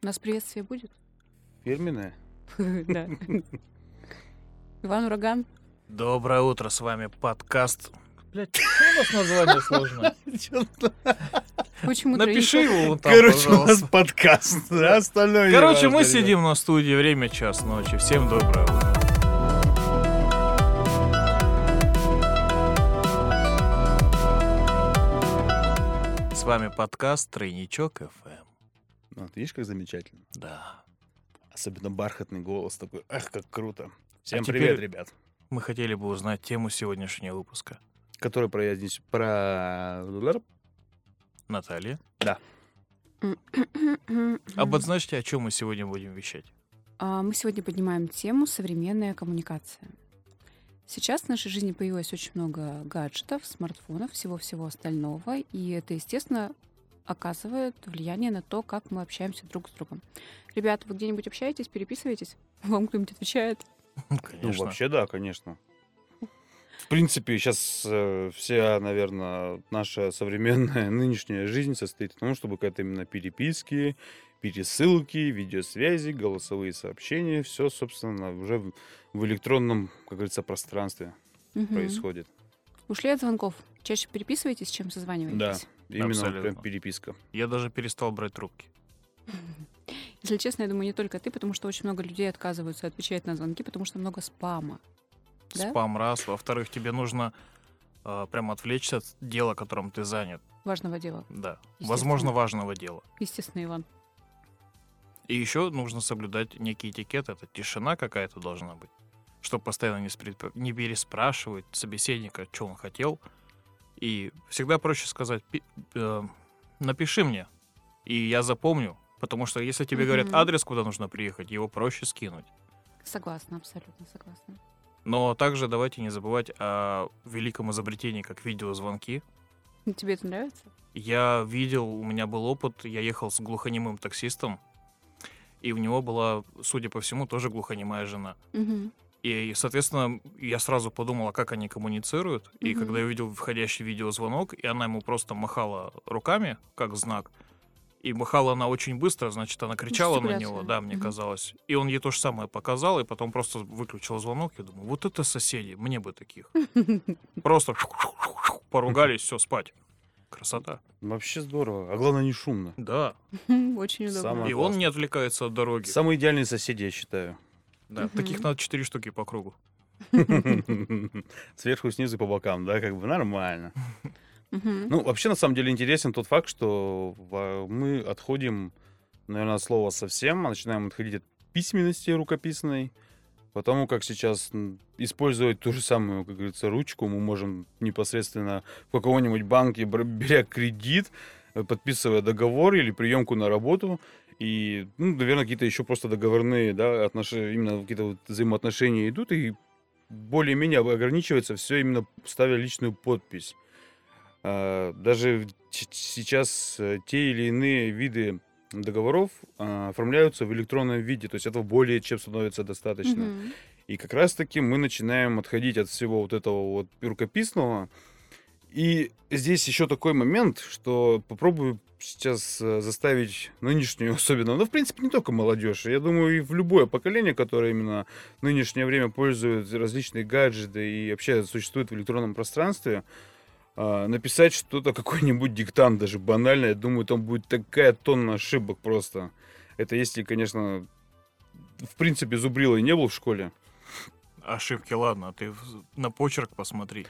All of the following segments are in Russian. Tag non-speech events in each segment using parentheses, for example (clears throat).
У нас приветствие будет? Фирменное? (laughs) Да. Иван Ураган. Доброе утро, с вами подкаст. Блять, (laughs) что у нас название сложное? (laughs) Почему Напиши его вон там, Короче, у нас подкаст, да, остальное Короче, мы сидим на студии, время час ночи. Всем доброе утро. С вами подкаст Тройничок ФМ. Вот, видишь, как замечательно. Да. Особенно бархатный голос такой. Ах, как круто. Всем А теперь- привет, ребят. Мы хотели бы узнать тему сегодняшнего выпуска. Который про... про... Наталья, Да. (clears throat) обозначьте, о чем мы сегодня будем вещать. А, Мы сегодня поднимаем тему «Современная коммуникация». Сейчас в нашей жизни появилось очень много гаджетов, смартфонов, всего-всего остального, и это, естественно, оказывает влияние на то, как мы общаемся друг с другом. Ребята, вы где-нибудь общаетесь, переписываетесь? (laughs) Вам кто-нибудь отвечает? Ну, Конечно. вообще, да, конечно. В принципе, сейчас вся, наверное, наша современная (laughs) нынешняя жизнь состоит в том, чтобы какая-то именно переписки, пересылки, видеосвязи, голосовые сообщения, все, собственно, уже в- в электронном, как говорится, пространстве Мгм. происходит. Ушли от звонков? Чаще переписываетесь, чем созваниваетесь? Да, именно Абсолютно. прям переписка. Я даже перестал брать трубки. (laughs) Если честно, я думаю, не только ты, потому что очень много людей отказываются отвечать на звонки, потому что много спама. Да? Спам раз. Во-вторых, тебе нужно э, прям отвлечься от дела, которым ты занят. Важного дела. Да. Возможно, важного дела. Естественно, Иван. И еще нужно соблюдать некий этикет. Это тишина какая-то должна быть. Чтобы постоянно не, спри- не переспрашивать собеседника, что он хотел. И всегда проще сказать, «Пи- э, напиши мне, и я запомню. Потому что если тебе говорят Мгм. адрес, куда нужно приехать, его проще скинуть. Согласна, абсолютно согласна. Но также давайте не забывать о великом изобретении, как видеозвонки. Ну, Тебе это нравится? Я видел, у меня был опыт, я ехал с глухонемым таксистом, и у него была, судя по всему, тоже глухонемая жена. Мгм. И, соответственно, я сразу подумал, а как они коммуницируют. И Мгм. когда я увидел входящий видеозвонок, и она ему просто махала руками, как знак, и махала она очень быстро, значит, она кричала на него, да, мне Мгм. казалось. И он ей то же самое показал, и потом просто выключил звонок. Я думаю, вот это соседи, мне бы таких. (laughs) Просто поругались, все, спать. Красота. Вообще здорово. А главное, не шумно. Да. (laughs) Очень удобно. Самое И он не отвлекается от дороги. Самые идеальные соседи, я считаю. Да, Мгм. таких надо четыре штуки по кругу. (laughs) Сверху, снизу и по бокам, да, как бы нормально. Ну, вообще, на самом деле, интересен тот факт, что мы отходим, наверное, от слова совсем, а начинаем отходить от письменности рукописной, потому как сейчас использовать ту же самую, как говорится, ручку мы можем непосредственно в каком-нибудь банке, беря кредит, э, подписывая договор или приемку на работу, и, ну, наверное, какие-то еще просто договорные, да, отношения, именно какие-то вот взаимоотношения идут, и более-менее ограничивается все именно ставя личную подпись. А, Даже сейчас э, те или иные виды договоров а, оформляются в электронном виде, то есть этого более чем становится достаточно. Мгм. И как раз-таки мы начинаем отходить от всего вот этого вот рукописного. И здесь еще такой момент, что попробую сейчас э, заставить нынешнюю (laughs) особенно, ну, в принципе, не только молодежь, я думаю, и в любое поколение, которое именно в нынешнее время пользует различные гаджеты и вообще существует в электронном пространстве, а, написать что-то, (laughs) какой-нибудь диктант даже банальный, я думаю, там будет такая тонна ошибок просто. Это если, конечно, в принципе, зубрилой не был в школе. Ошибки, ладно, ты на почерк посмотри.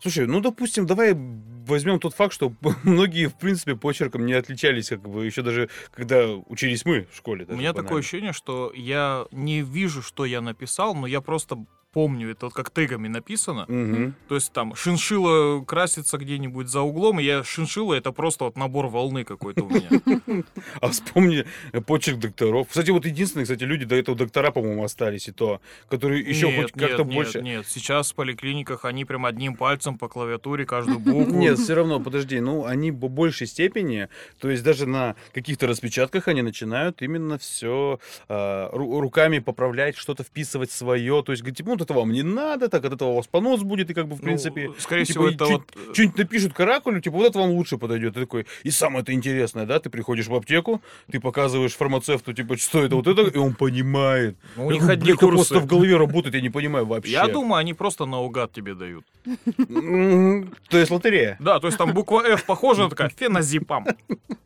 Слушай, ну, допустим, давай возьмем тот факт, что (laughs) многие, в принципе, почерком не отличались, как бы, еще даже когда учились мы в школе. У меня такое банально. ощущение, что я не вижу, что я написал, но я просто помню, это вот как тегами написано. Мгм. То есть там шиншила красится где-нибудь за углом, и я шиншила это просто вот набор волны какой-то у меня. (laughs) А вспомни почерк докторов. Кстати, вот единственные, кстати, люди до этого доктора, по-моему, остались, и то, которые еще хоть как-то больше... Нет, нет, сейчас в поликлиниках они прям одним пальцем по клавиатуре каждую букву. Нет, все равно, подожди, ну, они в большей степени, то есть даже на каких-то распечатках они начинают именно все руками поправлять, что-то вписывать свое, то есть, типа, ну, вот это вам не надо, так от этого у вас понос будет, и как бы, в Ну, принципе, скорее типа, всего, это чуть- вот... э, что-нибудь напишут каракулю, типа, вот это вам лучше подойдет. Ты такой, и самое это интересное, да, ты приходишь в аптеку, ты показываешь фармацевту, типа, что это вот это, и он понимает. Ну, у них одни «Блядь, как у вас курсы. это в голове работает, я не понимаю вообще. Я думаю, они просто наугад тебе дают. То есть лотерея. Да, то есть там буква F похожа, такая феназепам.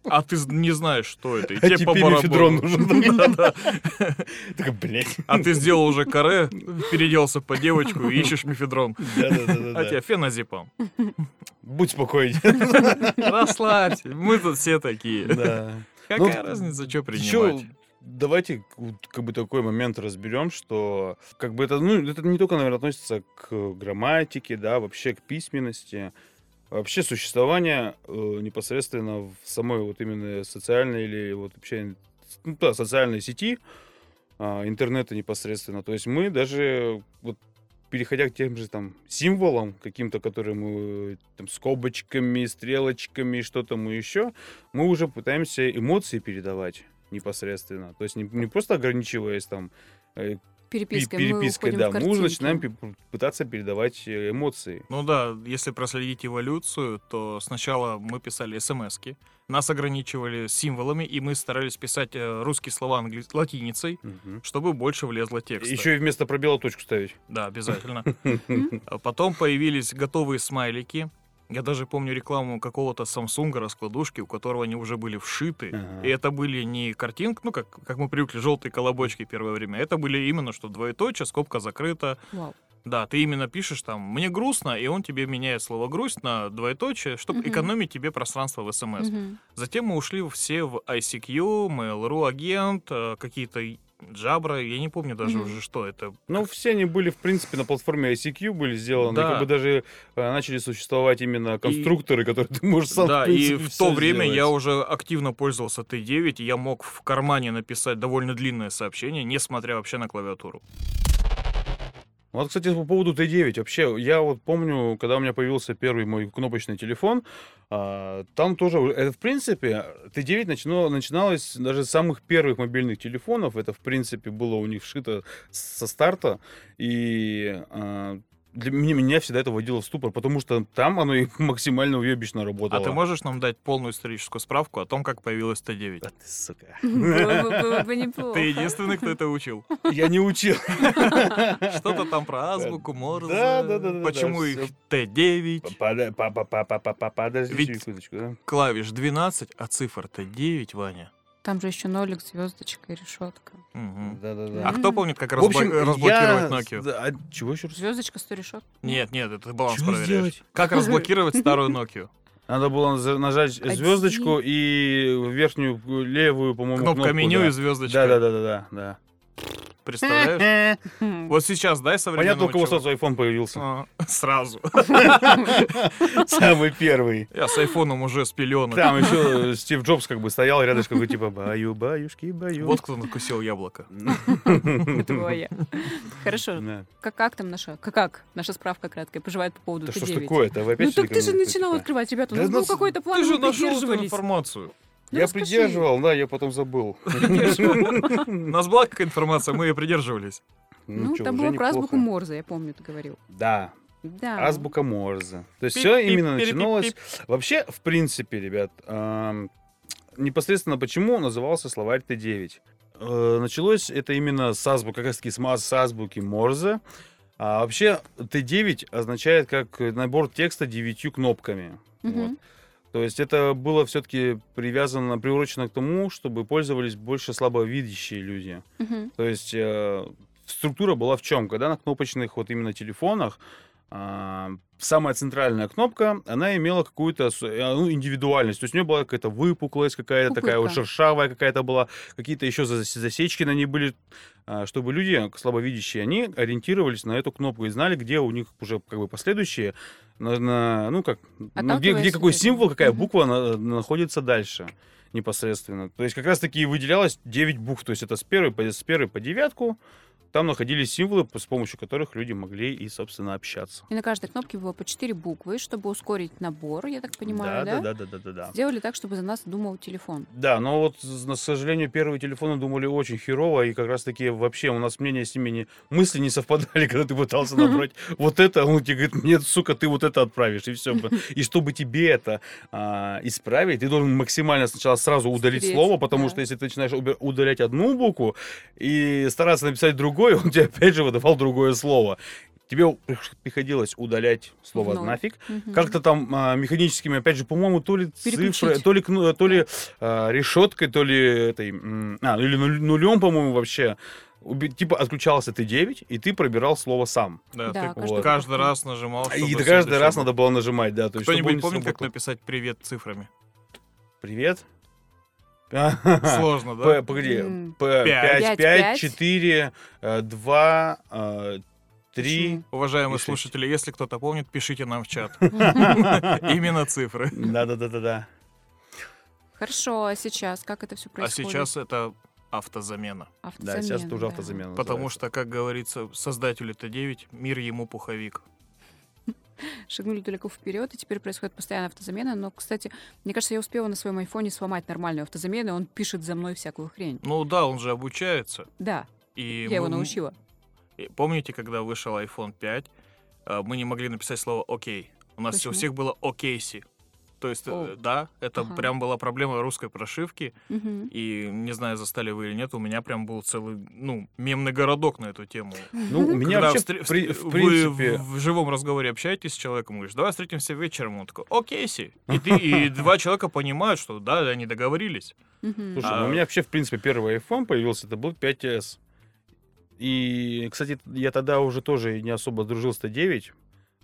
А ты не знаешь, что это. И А тебе по нужен. (laughs) Такой, блядь. А ты сделал уже каре, переделался по девочку и ищешь мефедрон. А тебе феназепам. Будь спокойнее. Расслабься, мы тут все такие. Да. Какая Ну, разница, что принимать? давайте как бы такой момент разберем, что как бы это, ну, это не только, наверное, относится к грамматике, да, вообще к письменности, вообще существование э, непосредственно в самой вот именно социальной или вот вообще ну, да, социальной сети, а, интернета непосредственно. То есть мы даже вот переходя к тем же там символам каким-то, которые мы там скобочками, стрелочками, что-то мы еще, мы уже пытаемся эмоции передавать непосредственно. То есть не, не просто ограничиваясь там э, пе- Перепиской. перепиской, мы да, мы уже начинаем пытаться передавать э, эмоции. Ну да, если проследить эволюцию, то сначала мы писали смс-ки, нас ограничивали символами, и мы старались писать э, русские слова англи- латиницей, Мгм. чтобы больше влезло текста. Еще и вместо пробела точку ставить. Да, обязательно. (laughs) А Потом появились готовые смайлики. Я даже помню рекламу какого-то Samsung раскладушки, у которого они уже были вшиты. Ага. И это были не картинки, ну, как, как мы привыкли, желтые колобочки первое время. Это были именно, что двоеточие, скобка закрыта. Вау. Да, ты именно пишешь там «мне грустно», и он тебе меняет слово «грусть» на двоеточие, чтобы Мгм. экономить тебе пространство в смс. Мгм. Затем мы ушли все в ICQ, Mail.ru агент, э, какие-то Jabra, я не помню даже Мгм. уже, что это. Ну, все они были, в принципе, на платформе ICQ были сделаны. Да. И как бы даже э, начали существовать именно конструкторы, которые ты можешь сам, да, в принципе, и в то время я сделать. уже активно пользовался Т9, и я мог в кармане написать довольно длинное сообщение, несмотря вообще на клавиатуру. Вот, кстати, по поводу Т9. Вообще, я вот помню, когда у меня появился первый мой кнопочный телефон, а, там тоже, это, в принципе, Т9 начино- начиналось даже с самых первых мобильных телефонов. Это, в принципе, было у них вшито со старта. И а, для меня, меня всегда это вводило в ступор, потому что там оно и (laughs) максимально уебищно работало. А ты можешь нам дать полную историческую справку о том, как появилась Т9? Да ты, сука. (laughs) Было бы- неплохо. Ты единственный, кто это учил. (laughs) Я не учил. Что-то там про азбуку, Морзе. Да, да, да, да, Почему их всё. Т9? Пода- па- па- па- па- па- па- Подожди Ведь-? Клавиш 12, а цифр Т9, Ваня. Там же еще нолик, звездочка и решетка. Мгм. Да-да-да. А кто помнит, как В общем, разбло- разблокировать я- Nokia? Да, а чего еще раз? Звездочка, сто решетка. Нет, нет, это баланс Чего проверяешь. сделать? Как разблокировать старую Nokia? (laughs) Надо было нажать Один. звездочку и верхнюю левую, по-моему, Кнопка кнопку, меню да. и звездочка. Да, да, да, да, да. Представляешь? Вот сейчас дай современному Понятно, у кого сразу iPhone появился. А, Сразу. (laughs) Самый первый. Я с айфоном уже с пеленок. Там еще Стив Джобс как бы стоял рядышком, такой, типа, баю, баюшки, баю. Вот кто накусил яблоко. (laughs) (laughs) Твоя. Хорошо. Да. Как, как там наша, как, как наша справка краткая поживает по поводу Да что ж Т9? такое-то? Ну так ты же начинал типа? открывать, ребята. У Да нас был нас- какой-то план, Ты же нашел информацию. Ну, Я расскажи. придерживал, да, я потом забыл. (laughs) У нас была какая информация, мы ее придерживались. Ну, чё, там было про азбуку. Морзе, я помню, ты говорил. Да, Да. азбука Морзе. То есть Пип, все пип, именно пип, начиналось... Вообще, в принципе, ребят, непосредственно почему назывался словарь Т9? Э, Началось это именно с азбуки, как раз таки с азбуки Морзе. А вообще Т9 означает как набор текста девятью кнопками. Вот. То есть это было все-таки привязано, приурочено к тому, чтобы пользовались больше слабовидящие люди. Мгм. То есть э, структура была в чем? Когда на кнопочных вот именно телефонах самая центральная кнопка, она имела какую-то э, ну, индивидуальность. То есть у нее была какая-то выпуклость, какая-то такая вот шершавая какая-то была, какие-то еще зас- засечки на ней были, а, чтобы люди слабовидящие, они ориентировались на эту кнопку и знали, где у них уже как бы последующие, на, на- ну как, ну, где, где какой символ, какая Мгм. буква на- находится дальше непосредственно. То есть как раз-таки выделялось 9 букв, то есть это с первой по, с первой по девятку, там находились символы, с помощью которых люди могли и, собственно, общаться. И на каждой кнопке было по четыре буквы, чтобы ускорить набор, я так понимаю, да, да? да, да, да, да, да. Сделали так, чтобы за нас думал телефон. Да, но вот, к сожалению, первые телефоны думали очень херово, и как раз-таки вообще у нас мнения с ними не, мысли не совпадали, (laughs) когда ты пытался (laughs) набрать вот это, он тебе говорит, нет, сука, ты вот это отправишь, и все. (laughs) И чтобы тебе это а, исправить, ты должен максимально сначала сразу удалить Стереть, слово, потому да. что если ты начинаешь удалять одну букву и стараться написать другое, он тебе опять же выдавал другое слово. Тебе прих- приходилось удалять слово Вновь. нафиг, Мгм. как-то там а, механическими, опять же, по-моему, то ли цифры, Переключить. то ли, кну- то ли а, решеткой, то ли этой, а, или нуль- нулем, по-моему, вообще. Типа отключался ты 9, и ты пробирал слово сам. Да, Да, ты каждый каждый повтор. раз нажимал, и каждый раз надо было нажимать, да. Кто-нибудь не помнит, как написать привет цифрами? Привет. Сложно, да? Погоди. М. П- Пять. пять, Пять, пять, пять. четыре, э, два, э, три. Почему? Уважаемые И шесть. слушатели, если кто-то помнит, пишите нам в чат. (laughs) Именно цифры. Да-да-да-да-да. Хорошо, а сейчас как это все А происходит? сейчас это автозамена. Да, сейчас это уже да. автозамена. Потому называется. что, как говорится, создатель Т9, мир ему пуховик. Шагнули далеко вперед, и теперь происходит постоянная автозамена. Но, кстати, мне кажется, я успела на своем айфоне сломать нормальную автозамену, и он пишет за мной всякую хрень. Ну да, он же обучается. Да, И я его мы- научила. и Помните, когда вышел iPhone 5, э, мы не могли написать слово «Окей». У нас Почему? у всех было «Окейси». То есть, э, О. да, это Ага. прям была проблема русской прошивки. Мгм. И не знаю, застали вы или нет, у меня прям был целый, ну, мемный городок на эту тему. Ну, у меня Когда вообще, встр- в при- в вы принципе... в, в живом разговоре общаетесь с человеком, говоришь, давай встретимся вечером, он такой, окей, си. И, ты, и (laughs) два человека понимают, что да, они договорились. Слушай, А- ну, у меня вообще, в принципе, первый iPhone появился, это был 5s. И, кстати, я тогда уже тоже не особо дружил с Т9,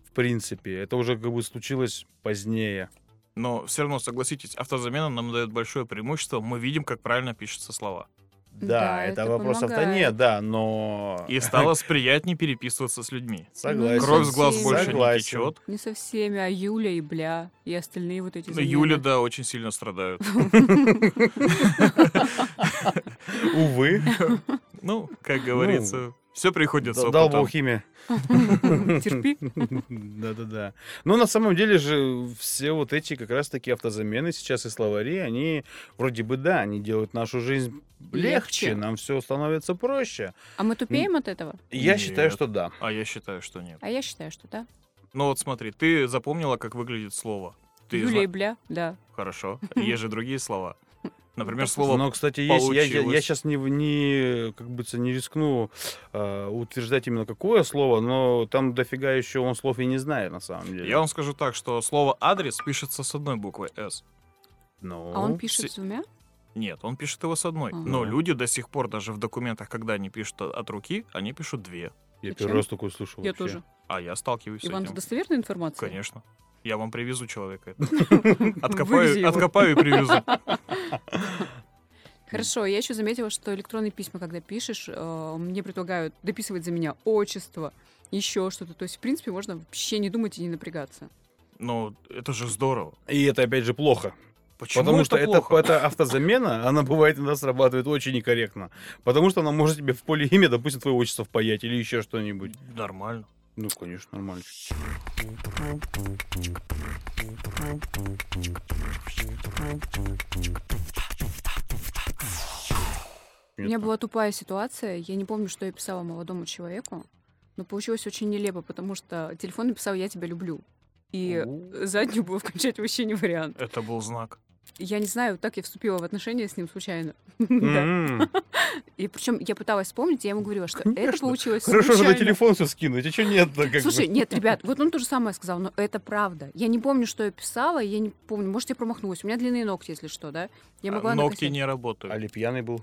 в принципе. Это уже как бы случилось позднее. Но все равно, согласитесь, автозамена нам дает большое преимущество. Мы видим, как правильно пишутся слова. Да, Да, это, это вопросов-то помогает. нет, да, но... И стало приятнее переписываться с людьми. (laughs) Согласен. Кровь с глаз Согласен. больше не Согласен. течет. Не со всеми, а Юля и Бля, и остальные вот эти замены. Юля, да, очень сильно страдают. (laughs) (laughs) Увы. Ну, как говорится, все приходит с Дал бог химия. (laughs) Терпи. Да-да-да. Но на самом деле же все вот эти как раз-таки автозамены сейчас и словари, они вроде бы, да, они делают нашу жизнь легче, Легче. нам все становится проще. А мы тупеем от этого? Я считаю, что да. А я считаю, что нет. А я считаю, что да. Ну вот смотри, ты запомнила, как выглядит слово. Ты Юля зна- и Бля, да. Хорошо. Есть же другие слова. Например, слово Но, кстати, есть, я, я, получилось. сейчас не, не, как бы, не рискну э, утверждать именно какое слово, но там дофига еще он слов и не знает на самом деле. Я вам скажу так, что слово адрес пишется с одной буквой S. Ну, А он пишет с двумя? Нет, он пишет его с одной. Ага. Но люди до сих пор даже в документах, когда они пишут от руки, они пишут две. я Зачем? первый раз такой слышал Я вообще. тоже. А я сталкиваюсь Иван, с это этим. достоверная информация? Конечно. Я вам привезу человека. (laughs) Откопаю, откопаю и привезу. (laughs) Хорошо, я еще заметила, что электронные письма, когда пишешь, э, мне предлагают дописывать за меня отчество, еще что-то. То есть, в принципе, можно вообще не думать и не напрягаться. Но это же здорово. И это опять же плохо. Почему потому это что это, плохо? это автозамена, она бывает иногда срабатывает очень некорректно. Потому что она может тебе в поле имя, допустим, твое отчество впаять или еще что-нибудь. Нормально. Ну, конечно, нормально. У меня была тупая ситуация, я не помню, что я писала молодому человеку, но получилось очень нелепо, потому что телефон написал «я тебя люблю». И заднюю было (laughs) включать вообще не вариант. Это был знак. Я не знаю, так я вступила в отношения с ним случайно. (laughs) И причем я пыталась вспомнить, я ему говорила, что это получилось Хорошо, что на телефон все скинуть, а что бы? Слушай, нет, ребят, вот он то же самое сказал, но это правда. Я не помню, что я писала, я не помню, может, я промахнулась. У меня длинные ногти, если что, да? Я А могла Ногти не работают. Али пьяный был?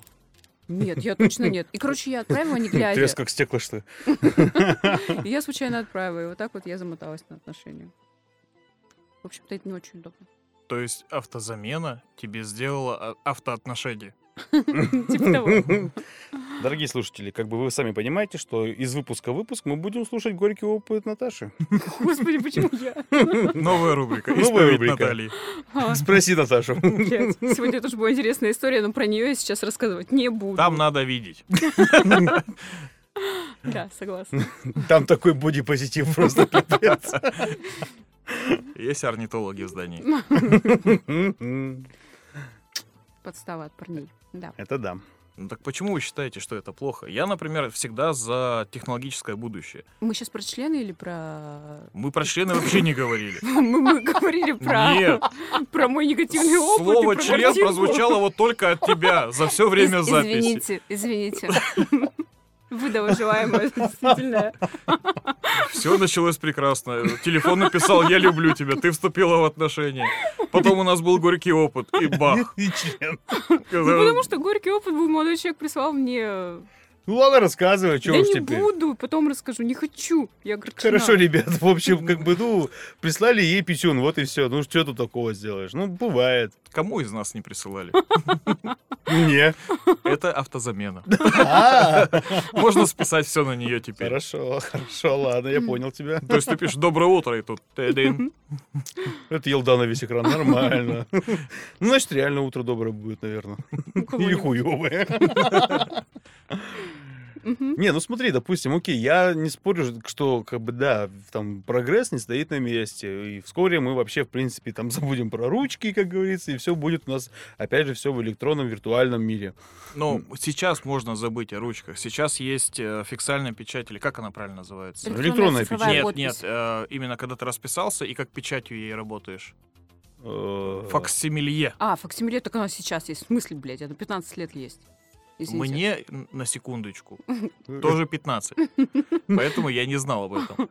Нет, я точно нет. И, короче, я отправила, не (laughs) глядя. Треск как стекло, что (laughs) я случайно отправила. И вот так вот я замоталась на отношения. В общем-то, это не очень удобно. То есть автозамена тебе сделала а- автоотношения. (laughs) Типа того. (laughs) Дорогие слушатели, как бы вы сами понимаете, что из выпуска в выпуск мы будем слушать горький опыт Наташи. (laughs) Господи, почему я? Новая рубрика. Новая Исповедь рубрика. Натальи. А, Спроси Наташу. Сегодня тоже была интересная история, но про нее я сейчас рассказывать не буду. Там надо видеть. Да, согласна. Там такой бодипозитив просто пипец. Есть орнитологи в здании. Подстава от парней. Да. Это да. Ну так почему вы считаете, что это плохо? Я, например, всегда за технологическое будущее. Мы сейчас про члены или про... Мы про члены вообще не говорили. (laughs) Мы, говорили про, Нет, про мой негативный опыт. слово член прозвучало вот только от тебя за все время записи. Извините, извините. Выдала желаемое, действительно. Все началось прекрасно. Телефон написал «Я люблю тебя», ты вступила в отношения. Потом у нас был горький опыт, и бах. И член. Ну, потому что горький опыт был, молодой человек прислал мне... Ну ладно, рассказывай, что Да уж не теперь. буду, потом расскажу, не хочу. Я огорчена. Хорошо, ребят, в общем, как бы, ну, прислали ей писюн, вот и все. Ну, что тут такого сделаешь? Ну, бывает. Кому из нас не присылали? (laughs) Не. Это автозамена. (laughs) А, Можно списать все на нее теперь. Хорошо, хорошо, ладно, я понял тебя. То есть ты пишешь «Доброе утро» и тут «Ты-дын». (laughs) Это елда на весь экран, нормально. Ну, значит, реально утро доброе будет, наверное. Или не- Мгм. Не, ну смотри, допустим, окей, я не спорю, что, как бы, да, там прогресс не стоит на месте, и вскоре мы вообще, в принципе, там (laughs) забудем про ручки, как говорится, и все будет у нас, опять же, все в электронном, виртуальном мире. Ну, сейчас можно забыть о ручках. Сейчас есть э, фиксальная печать, или как она правильно называется? Электронная цифровая Нет, подпись. нет, э, именно когда ты расписался и как печатью ей работаешь. Э, Факсимилье. А, факсимиле так она сейчас есть. В смысле, блядь, это 15 лет есть. Извините. Мне, на секундочку, (laughs) тоже 15. Поэтому я не знал об этом. У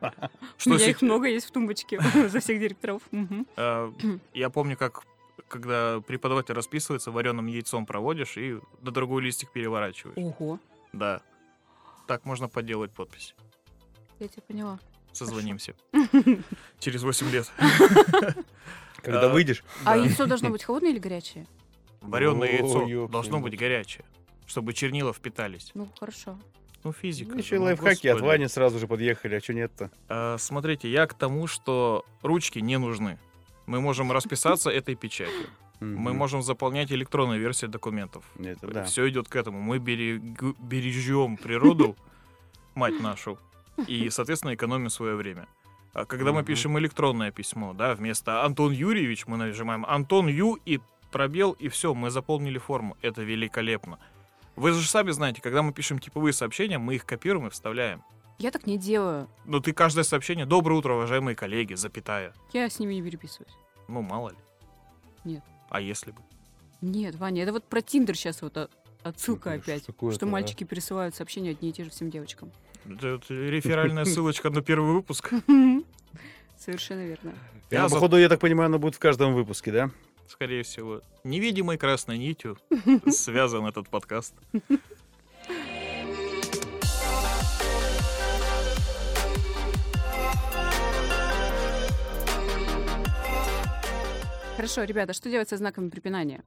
Что меня сеч- их много есть в тумбочке (laughs) за всех директоров. Э, Я помню, как когда преподаватель расписывается, вареным яйцом проводишь и на другой листик переворачиваешь. Ого, Да. Так можно подделать подпись. я тебя поняла. Созвонимся. Через 8 лет. (laughs) Когда А, выйдешь, А яйцо должно быть холодное или горячее? Вареное яйцо должно быть горячее, чтобы чернила впитались. Ну, хорошо. Ну, физика. еще и же, ну, лайфхаки от господи. Вани сразу же подъехали, а что нет-то? А, смотрите, я к тому, что ручки не нужны. Мы можем расписаться этой печатью. Мы можем заполнять электронную версию документов. Это да. Все идет к этому. Мы бережем природу, (laughs) мать нашу, и, соответственно, экономим свое время. А когда мы пишем электронное письмо, да, вместо Антон Юрьевич мы нажимаем Антон Ю и пробел, и все, мы заполнили форму. Это великолепно. Вы же сами знаете, когда мы пишем типовые сообщения, мы их копируем и вставляем. Я так не делаю. Но ты каждое сообщение «Доброе утро, уважаемые коллеги», запятая. Я с ними не переписываюсь. Ну, мало ли. Нет. А если бы? Нет, Ваня, это вот про Тиндер сейчас вот отсылка Ну, что опять. такое-то, Что а? мальчики присылают сообщения одни и те же всем девочкам. Это реферальная ссылочка на первый выпуск. (laughs) Совершенно верно. Я, Я за- походу, я так понимаю, она будет в каждом выпуске, да? Скорее всего. Невидимой красной нитью (laughs) связан этот подкаст. Хорошо, ребята, что делать со знаками препинания?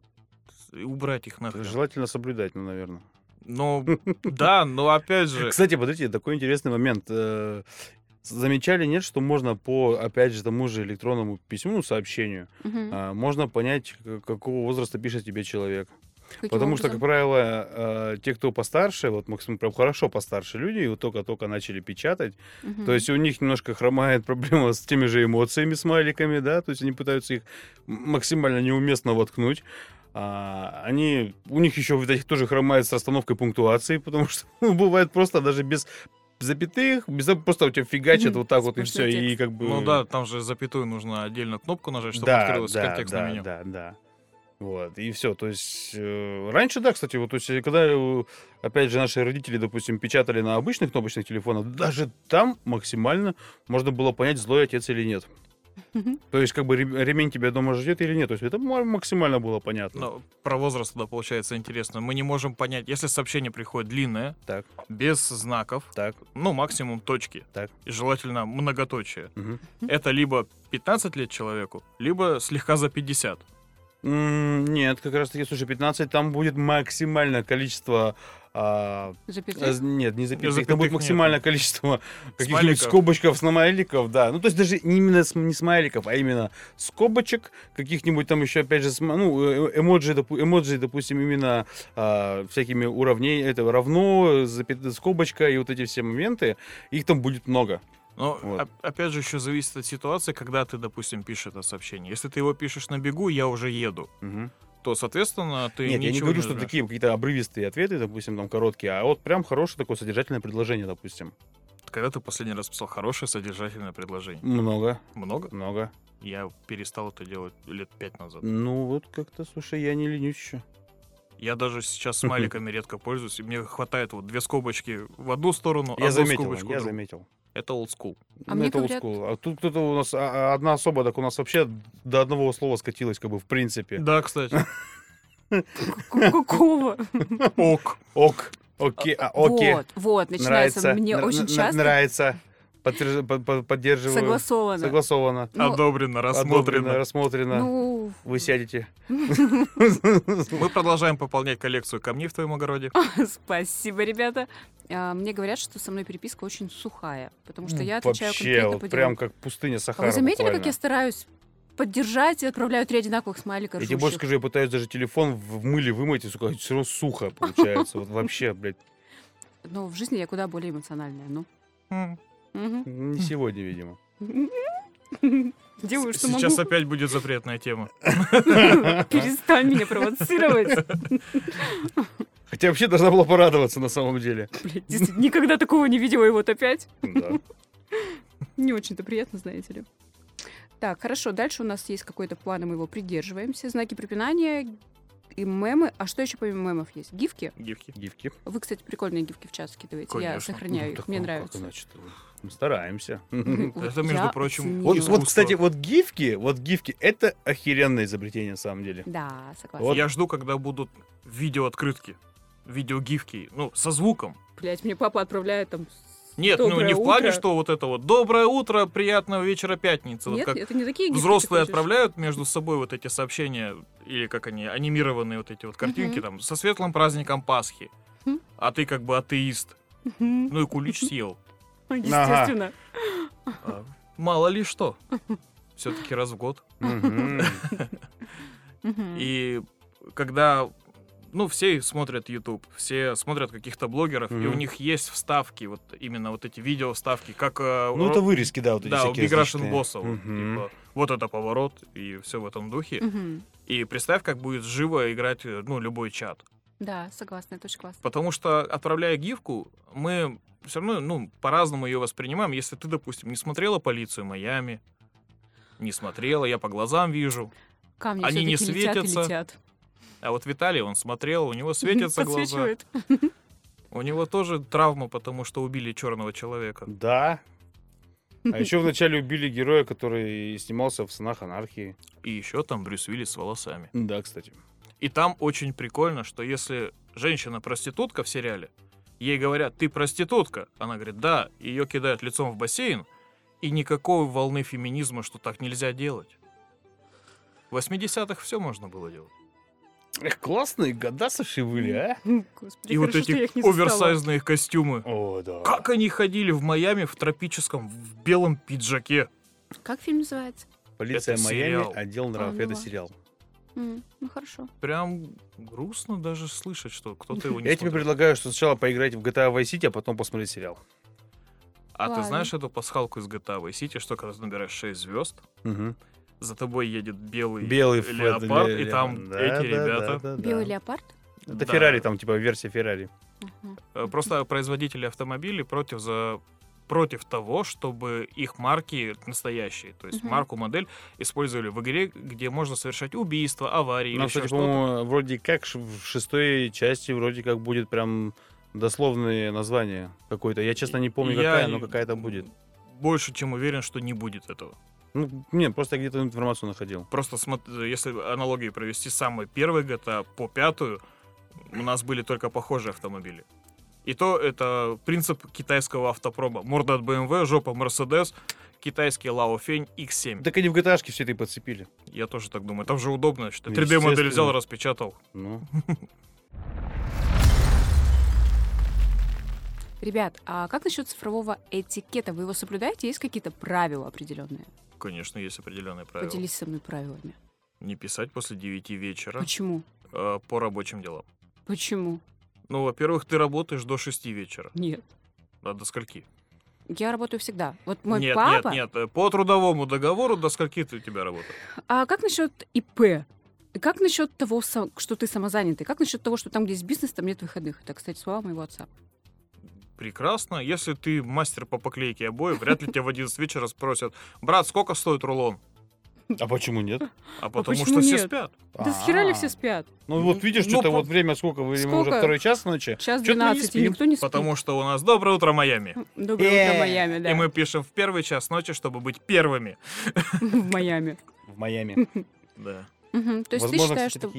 Убрать их нахрен. Желательно соблюдать, ну, наверное. Ну, (laughs) да, но опять же... Кстати, подождите, такой интересный момент. Замечали, нет, что можно по, опять же, тому же электронному письму, ну, сообщению, а, можно понять, какого возраста пишет тебе человек. Каким Потому что, как образом? правило, э, те, кто постарше, вот максимум прям хорошо постарше люди, и вот только-только начали печатать, Мгм. то есть у них немножко хромает проблема с теми же эмоциями, смайликами, да, то есть они пытаются их максимально неуместно воткнуть. А, они, у них еще, видать, тоже хромает с расстановкой пунктуации, (laughs) потому что ну, бывает просто даже без запятых, без, просто у тебя фигачит вот так вот и все, и как бы... Ну да, там же запятую нужно отдельно кнопку нажать, чтобы да, открылось да, контекстное да, меню. Да, да. Вот, и все. То есть э, раньше, да, кстати, вот, то есть, когда, э, опять же, наши родители, допустим, печатали на обычных кнопочных телефонах, даже там максимально можно было понять, злой отец или нет. То есть, как бы ре- ремень тебя дома ждет или нет. То есть, это ма- максимально было понятно. Но про возраст тогда получается интересно. Мы не можем понять, если сообщение приходит длинное, Так, без знаков, так, ну, максимум точки. Так. И желательно многоточие. мгм. Это либо 15 лет человеку, либо слегка за 50. М, Нет, как раз таки, слушай, 15, там будет максимальное количество а, Запятых? э, нет, не запятых, запятых там будет нет. максимальное количество (laughs) каких-нибудь скобочков, смайликов, да. Ну, то есть даже не именно см- не смайликов, а именно скобочек, каких-нибудь там еще, опять же, см- ну, э, эмоджи, допу- эмоджи, допустим, именно а, всякими уравней, это равно, запят- скобочка и вот эти все моменты, их там будет много. Но Вот. оп- опять же еще зависит от ситуации, когда ты, допустим, пишешь это сообщение. Если ты его пишешь на бегу, я уже еду, Мгм. То, соответственно, ты Нет, я не говорю, что нажмешь. такие какие-то обрывистые ответы, допустим, там короткие, а вот прям хорошее такое содержательное предложение, допустим. Когда ты последний раз писал хорошее содержательное предложение? Много, Много? много. Я перестал это делать лет пять назад. Ну, вот как-то, слушай, я не ленюсь еще. Я даже сейчас (laughs) смайликами редко пользуюсь, и мне хватает вот две скобочки в одну сторону, Я одну заметил, скобочку в я другую. заметил. Это old school. А Ну, мне это говорят- олдскул. А тут кто-то у нас, а- а одна особа, так у нас вообще до одного слова скатилась, как бы, в принципе. Да, кстати. Какого? (laughs) Ок. Ок, окей, а, окей. Вот, вот, начинается. Нравится, Мне очень часто Нравится. Подтверж- по- по- Поддерживаю. согласовано. Согласовано. Ну, Одобрено, Одобрено, рассмотрено. рассмотрено. Ну, Вы сядете. Мы продолжаем пополнять коллекцию камней в твоем огороде. (laughs) спасибо, ребята. А, Мне говорят, что со мной переписка очень сухая, потому что я отвечаю Вообще, конкретно вот по прям как пустыня А Сахара вы заметили, как я стараюсь поддержать и отправляю три одинаковых смайлика Я тебе больше скажу, я пытаюсь даже телефон в в мыле вымыть, и, сука, все равно сухо получается. Вот вообще, блядь, Но в жизни я куда более эмоциональная. Ну. Мгм. не сегодня, видимо. Делаю, что Сейчас могу. опять будет запретная тема. (laughs) Перестань меня провоцировать. Хотя вообще должна была порадоваться на самом деле. Блядь, никогда такого не видела, и вот опять. Да. Не очень-то приятно, знаете ли. Так, хорошо, дальше у нас есть какой-то план, и мы его придерживаемся. Знаки препинания и мемы. А что еще помимо мемов есть? Гифки? Гифки. Гифки. Вы, кстати, прикольные гифки в чат скидываете. Я Конечно. сохраняю Ну, их, так, мне ну, как нравится. иначе Мы стараемся. Это, между я прочим. Вот, вот, кстати, вот гифки, вот гифки, это охеренное изобретение на самом деле. Да, согласна. Вот. Я жду, когда будут видеооткрытки, видеогифки, ну, со звуком. Блять, мне папа отправляет там... Нет, ну Доброе не в плане, утро. что вот это вот «Доброе утро, приятного вечера пятницы». Вот Нет, как это не такие гифки. взрослые отправляют между собой вот эти сообщения, или как они, анимированные вот эти вот картинки, Мгм. там, со светлым праздником Пасхи. А ты как бы атеист. Ну и кулич съел. Естественно. А, Мало ли что. Все-таки раз в год. (laughs) И когда, ну, все смотрят YouTube, все смотрят каких-то блогеров, и у них есть вставки, вот именно вот эти видео вставки, как э, Ну, ро- это вырезки, да, вот эти да, у Big Russian. Boss, вот, Мгм. типа, вот это поворот и все в этом духе. Мгм. И представь, как будет живо играть, э, ну, любой чат. Да, согласна, это очень классно. Потому что, отправляя гифку, мы все равно, ну, по-разному ее воспринимаем. Если ты, допустим, не смотрела полицию Майами, не смотрела, я по глазам вижу. Камни Они не летят светятся. летят. А вот Виталий, он смотрел, у него (laughs) светятся глаза. Подсвечивает. (laughs) У него тоже травма, потому что убили черного человека. Да. А еще вначале убили героя, который снимался в «Сынах анархии». И еще там Брюс Уиллис с волосами. Да, кстати. И там очень прикольно, что если женщина-проститутка в сериале, ей говорят, ты проститутка, она говорит, да, ее кидают лицом в бассейн, и никакой волны феминизма, что так нельзя делать. В 80-х все можно было делать. Эх, классные года, слушай, были, а? Господи, И вот хорошо, я эти оверсайзные костюмы. О, да. Как они ходили в Майами в тропическом, в белом пиджаке? Как фильм называется? Полиция Это Майами, сериал. отдел нравов. Это сериал. М, Ну хорошо. Прям грустно даже слышать, что кто-то его не Я тебе предлагаю, что сначала поиграть в GTA Vice City, а потом посмотреть сериал. А ты знаешь эту пасхалку из GTA Vice City, что когда ты набираешь 6 звезд. За тобой едет белый, Белый леопард, ле- и там да, эти да, ребята. да, да, да. Белый леопард? Это Да. Феррари, там типа версия Феррари. Э, Просто производители автомобилей против за против того, чтобы их марки настоящие, то есть Мгм. марку, модель использовали в игре, где можно совершать убийства, аварии или Ну, кстати, по-моему, вроде как в шестой части вроде как будет прям дословное название какое-то. Я, честно, не помню, Я какая, но какая-то будет. Больше чем уверен, что не будет этого. Ну, нет, просто я где-то информацию находил. Просто если аналогии провести с самой первой GTA по пятую, у нас были только похожие автомобили. И то это принцип китайского автопрома. Морда от BMW, жопа Mercedes, китайский Лао Фень X7. Так они в GTA все это и подцепили. Я тоже так думаю. Там же удобно, что Ну, 3D-модель взял, естественно. распечатал. Ну. Ребят, а как насчет цифрового этикета? Вы его соблюдаете? Есть какие-то правила определенные? Конечно, есть определенные правила. Поделись со мной правилами. Не писать после 9 вечера Почему? э, по рабочим делам. Почему? Ну, во-первых, ты работаешь до 6 вечера. Нет. А до скольки? Я работаю всегда. Вот мой нет, папа... нет, нет. э, По трудовому договору до скольки ты у тебя работаешь? А как насчет ИП? Как насчет того, что ты самозанятый? Как насчет того, что там, где есть бизнес, там нет выходных? Это, кстати, слова моего отца. Прекрасно. Если ты мастер по поклейке обоев, вряд ли тебя в 11 вечера спросят, брат, сколько стоит рулон? А почему нет? А потому почему что все нет? спят. Да с хера ли А. все спят? Ну вот видишь, Ну, что-то по- вот время сколько? Вы- Мы уже Сколько? второй час ночи. Час Чё-то мы не 12, и никто не спит. Потому что у нас доброе утро, Майами. Доброе Э, утро, Майами, да. И мы пишем в первый час ночи, чтобы быть первыми. в Майами. В Майами. (laughs) Да. То есть ты Возможно, считаешь, что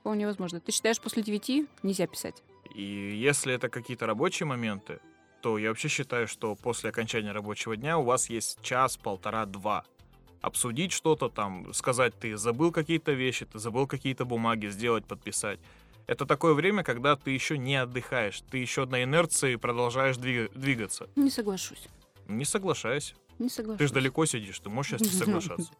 вполне возможно. Ты считаешь, после 9 нельзя писать? И если это какие-то рабочие моменты, то я вообще считаю, что после окончания рабочего дня у вас есть час, полтора, два. Обсудить что-то там, сказать, ты забыл какие-то вещи, ты забыл какие-то бумаги, сделать, подписать. Это такое время, когда ты еще не отдыхаешь, ты еще на инерции продолжаешь двига- двигаться. Не соглашусь. Не соглашайся. Не соглашусь. Ты же далеко сидишь, ты можешь сейчас не (laughs) соглашаться.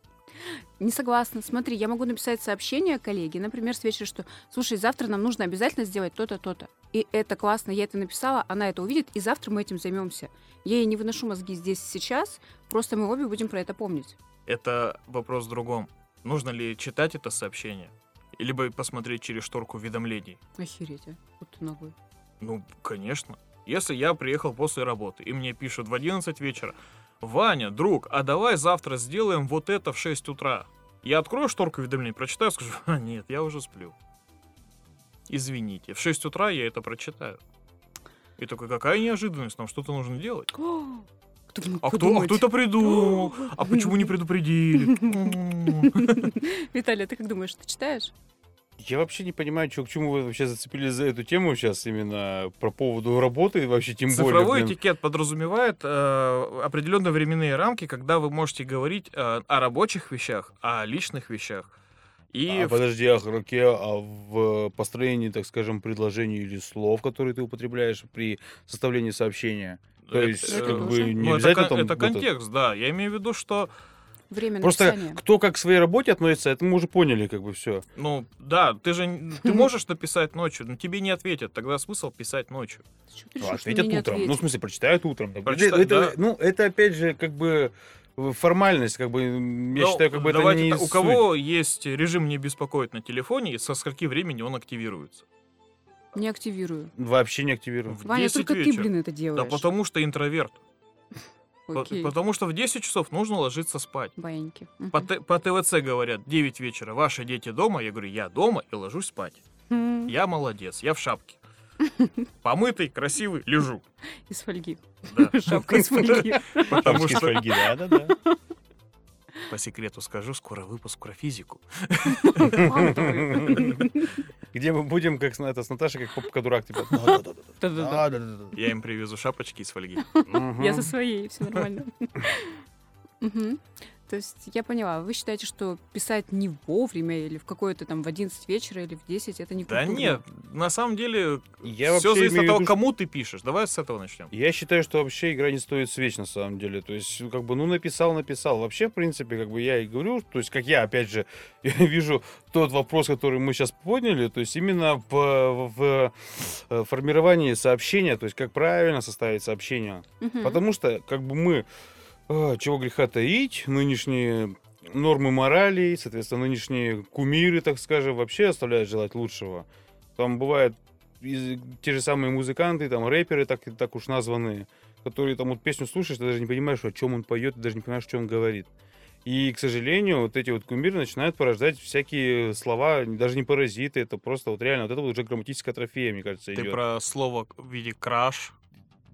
Не согласна. Смотри, я могу написать сообщение коллеге, например, с вечера, что, слушай, завтра нам нужно обязательно сделать то-то, то-то. И это классно, я это написала, она это увидит, и завтра мы этим займемся. Я ей не выношу мозги здесь и сейчас, просто мы обе будем про это помнить. Это вопрос в другом. Нужно ли читать это сообщение? Либо посмотреть через шторку уведомлений? Охереть, а. Вот ты ногой. Ну, конечно. Если я приехал после работы, и мне пишут в 11 вечера, «Ваня, друг, а давай завтра сделаем вот это в 6 утра». Я открою шторку уведомлений, прочитаю, скажу, «А, нет, я уже сплю». Извините, в 6 утра я это прочитаю. И такой, какая неожиданность, нам что-то нужно делать. (gasps) Кто А кто, а кто это придумал? А почему не (gasps) предупредили? (laughs) Виталий, а ты как думаешь, ты читаешь? Я вообще не понимаю, чё, к чему вы вообще зацепились за эту тему сейчас, именно про поводу работы, вообще тем более. Цифровой этикет подразумевает э, определенные временные рамки, когда вы можете говорить э, о рабочих вещах, о личных вещах. И А, в- подожди, а, Руке, а в построении, так скажем, предложений или слов, которые ты употребляешь при составлении сообщения, то это, есть, Это как бы, не ну, это, обязательно кон- там... это контекст, да. Я имею в виду, что, Время Просто написания. кто как к своей работе относится, это мы уже поняли, как бы все. ну, да, ты же ты (laughs) можешь написать ночью, но тебе не ответят. Тогда смысл писать ночью. Ты решил, что Ответят утром. Ну, в ответят? смысле, прочитают утром. Прочита- это, да. Ну, это опять же, как бы э, формальность, как бы, я Ну, считаю, как бы это давайте не так, У кого есть режим не беспокоить на телефоне, и со скольки времени он активируется? Не активирую. Вообще не активирую. В Ваня, 10 только ты, вечера. блин, это Да делаешь. потому что интроверт. Окей. Потому что в 10 часов нужно ложиться спать. Баиньки. Мгм. По, по ТВЦ говорят, 9 вечера, ваши дети дома. Я говорю, я дома и ложусь спать. М, Я молодец, я в шапке. (laughs) Помытый, красивый, лежу. Из фольги. Да. (laughs) Шапка из фольги. (laughs) Потому что, фольги, да, да, да. по секрету скажу, скоро выпуск про физику. Где мы будем, как с- это, с Наташей, как типа. (laughs) «Да-да-да-да, Да-да-да. да-да-да-да». Я им привезу шапочки из фольги. Я со своей, все нормально. (laughs) То есть я поняла, вы считаете, что писать не вовремя или в какое-то там в 11 вечера или в 10, это не Да культурно? нет, на самом деле, Я все зависит от в того, виду, кому ты пишешь. Давай с этого начнем. Я считаю, что вообще игра не стоит свеч на самом деле. То есть, ну, как бы, ну, написал, написал. Вообще, в принципе, как бы я и говорю, то есть, как я, опять же, (laughs) вижу тот вопрос, который мы сейчас подняли, то есть, именно в, в, э, формировании сообщения, то есть, как правильно составить сообщение. Мгм. Потому что, как бы мы, чего греха таить, нынешние нормы морали, соответственно, нынешние кумиры, так скажем, вообще оставляют желать лучшего. Там бывают те же самые музыканты, там рэперы, так, так уж названные, которые там вот песню слушаешь, ты даже не понимаешь, о чем он поет, ты даже не понимаешь, что он говорит. И, к сожалению, вот эти вот кумиры начинают порождать всякие слова, даже не паразиты, это просто вот реально, вот это вот уже грамматическая трофея, мне кажется, Ты идет. про слово в виде краш.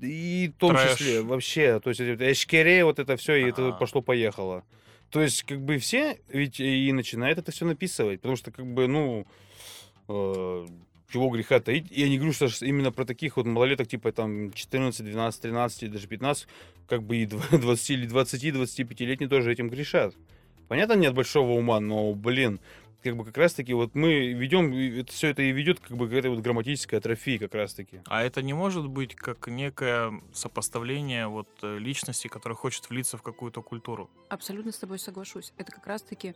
И в том Трэш. числе вообще, то есть эшкере, вот это все, и это А. пошло-поехало. То есть, как бы все ведь и начинают это все написывать, потому что, как бы, ну, э, чего греха таить. Я не говорю, что именно про таких вот малолеток, типа там 14, 12, 13, и даже 15, как бы и дв- (laughs) 20 или 20, 25 летние тоже этим грешат. Понятно, нет большого ума, но, блин, как бы как раз-таки вот мы ведем, это, все это и ведет как бы к этой вот грамматической атрофии как раз-таки. А это не может быть как некое сопоставление вот э, личности, которая хочет влиться в какую-то культуру. Абсолютно с тобой соглашусь. Это как раз-таки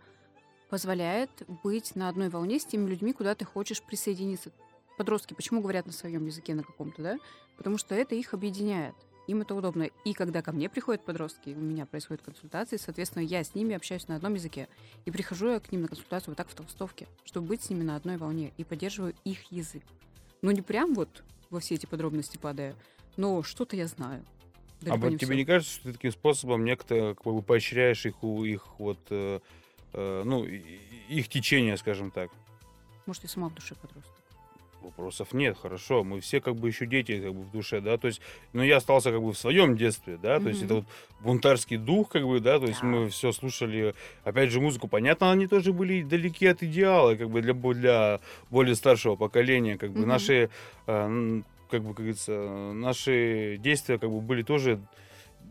позволяет быть на одной волне с теми людьми, куда ты хочешь присоединиться. Подростки почему говорят на своем языке на каком-то, да? Потому что это их объединяет. Им это удобно. И когда ко мне приходят подростки, у меня происходят консультации, соответственно, я с ними общаюсь на одном языке. И прихожу я к ним на консультацию вот так в толстовке, чтобы быть с ними на одной волне. И поддерживаю их язык. Ну, не прям вот во все эти подробности падая, но что-то я знаю. а Далеко вот не тебе всё. не кажется, что ты таким способом некто как бы поощряешь их, их вот, э, э, ну, их течение, скажем так? Может, я сама в душе подросток. Вопросов нет, хорошо. Мы все как бы еще дети как бы в душе, да, то есть, но я остался как бы в своем детстве, да, то есть это вот бунтарский дух, как бы, да, то есть мы все слушали, опять же, музыку, понятно, они тоже были далеки от идеала, как бы для, для более старшего поколения, как бы Мгм. наши, э, как бы, как говорится, наши действия как бы были тоже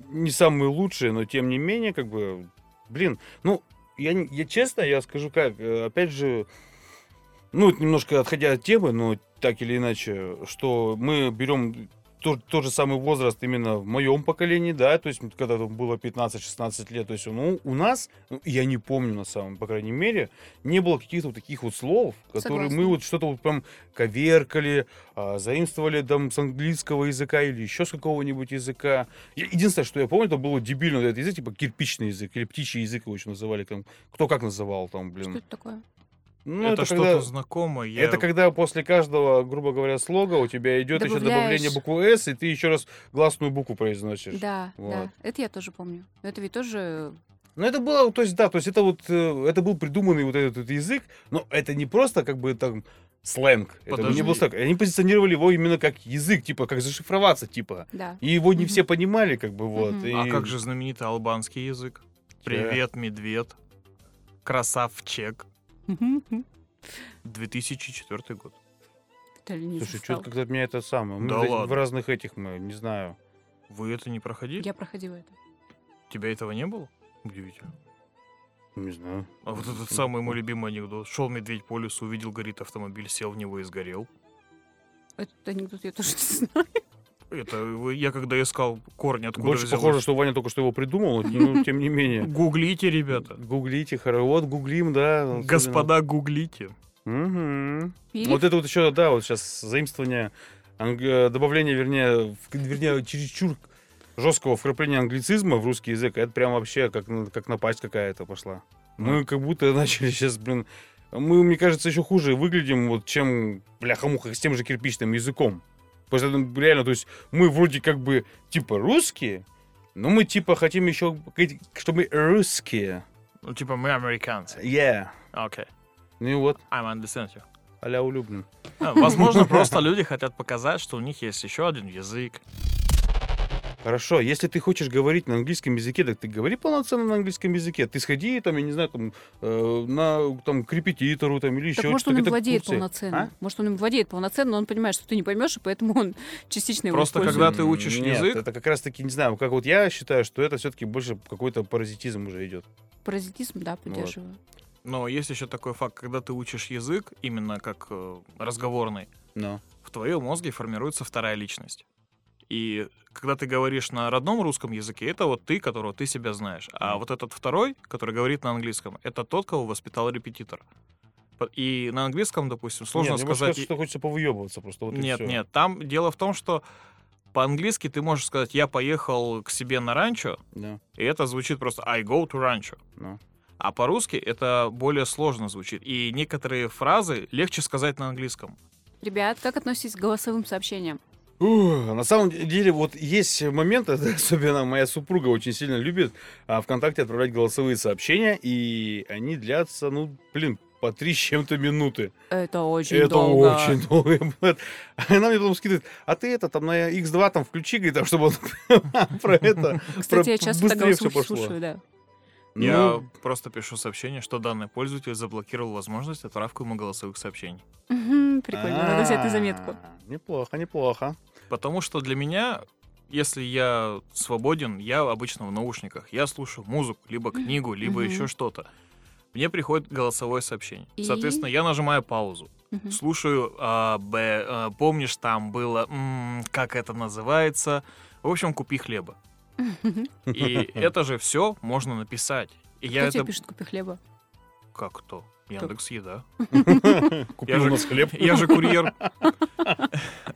не самые лучшие, но тем не менее, как бы, блин, ну, я, я честно, я скажу как, э, опять же, ну, это немножко отходя от темы, но так или иначе, что мы берем тот, тот же самый возраст именно в моем поколении, да, то есть когда там было 15-16 лет, то есть, ну, у нас, ну, я не помню на самом, по крайней мере, не было каких-то вот таких вот слов, которые мы Согласна. вот что-то вот прям коверкали, а, заимствовали там с английского языка или еще с какого-нибудь языка. Единственное, что я помню, это было дебильно, вот этот язык, типа кирпичный язык или птичий язык его еще называли, там, кто как называл там, блин. Что это такое? Ну, это что-то когда- знакомое. Я... это когда после каждого, грубо говоря, слога у тебя идет еще добавление Добавляешь. буквы «С», и ты еще раз гласную букву произносишь. Да, Вот. да. Это я тоже помню. Но это ведь тоже... Ну, это было, то есть, да, то есть это вот, э, это был придуманный вот этот, вот язык, но это не просто как бы там сленг. Это не Подожди. был сленг. Они позиционировали его именно как язык, типа, как зашифроваться, типа. Да. И его не Мгм. все понимали, как бы, вот. Мгм. и- А как же знаменитый албанский язык? Привет, медведь. Красавчик. 2004 год. Слушай, что-то как-то меня это самое. Мы Да в эти- в ладно. разных этих мы, не знаю. Вы это не проходили? Я проходила это. Тебя этого не было? Удивительно. Не знаю. А вот этот самый мой любимый анекдот. Шел медведь по лесу, увидел, горит автомобиль, сел в него и сгорел. Этот анекдот я тоже не знаю. Это я когда искал корни, откуда Больше взялось. похоже, что Ваня только что его придумал, но ну, тем не менее. Гуглите, ребята. Гуглите, вот гуглим, да. Господа, гуглите. Вот это вот еще, да, вот сейчас заимствование, э, добавление, вернее, вернее, чересчур жесткого вкрапления англицизма в русский язык, это прям вообще как, на- как напасть какая-то пошла. Мы как будто (laughs) начали сейчас, блин, мы, мне кажется, еще хуже выглядим, вот, чем, бляха-муха, с тем же кирпичным языком. Что это реально, то есть мы вроде как бы типа русские, но мы типа хотим еще, говорить, что мы русские. Ну, типа, мы американцы. Yeah. Окей. Ну и вот, I'm understand you. а-ля улюблен. А, Возможно, (laughs) просто люди хотят показать, что у них есть еще один язык. Хорошо, если ты хочешь говорить на английском языке, так ты говори полноценно на английском языке. Ты сходи, там, я не знаю, там, э, на, там, к репетитору, там, или еще Так может, что-то. он им владеет курсы. полноценно. А? Может, он им владеет полноценно, но он понимает, что ты не поймешь, и поэтому он (laughs) частично его Просто использует. когда ты учишь Нет, язык- это как раз-таки, не знаю, как вот я считаю, что это все-таки больше какой-то паразитизм уже идет. Паразитизм, да, поддерживаю. Но есть еще такой факт, когда ты учишь язык, именно как э, разговорный, Но. в твоем мозге формируется вторая личность. И когда ты говоришь на родном русском языке, это вот ты, которого ты себя знаешь. А вот этот второй, который говорит на английском, это тот, кого воспитал репетитор. И на английском, допустим, сложно Нет, сказать... кажется, что хочется повыебываться просто. Вот нет, нет, там дело в том, что по-английски ты можешь сказать «я поехал к себе на ранчо», Да, и это звучит просто «I go to rancho». ну. А по-русски это более сложно звучит. И некоторые фразы легче сказать на английском. Ребят, как относитесь к голосовым сообщениям? На самом деле, вот есть моменты, (laughs) особенно моя супруга очень сильно любит а, ВКонтакте отправлять голосовые сообщения, и они длятся, ну, блин, по три с чем-то минуты. Это очень это долго. очень долго. (laughs) Она мне потом скидывает, а ты это там на X2 там включи, говорит, там, чтобы он (laughs) про это Кстати, я часто так быстрее всё голосовых пошло. слушаю, да. Я Ну, просто пишу сообщение, что данный пользователь заблокировал возможность отправку ему голосовых сообщений. Прикольно, надо взять на заметку. а, Неплохо, неплохо. Потому что для меня, если я свободен, я обычно в наушниках. Я слушаю музыку, либо книгу, либо еще что-то. Мне приходит голосовое сообщение. И? Соответственно, я нажимаю паузу. Мгм. Слушаю, а, Б, а, помнишь, там было, м, как это называется? В общем, купи хлеба. (laughs) И это же все можно написать. И я Кто тебе это... пишет купи хлеба? Как кто? Яндекс Еда. (laughs) Купил же- у нас хлеб. Я же курьер. (laughs)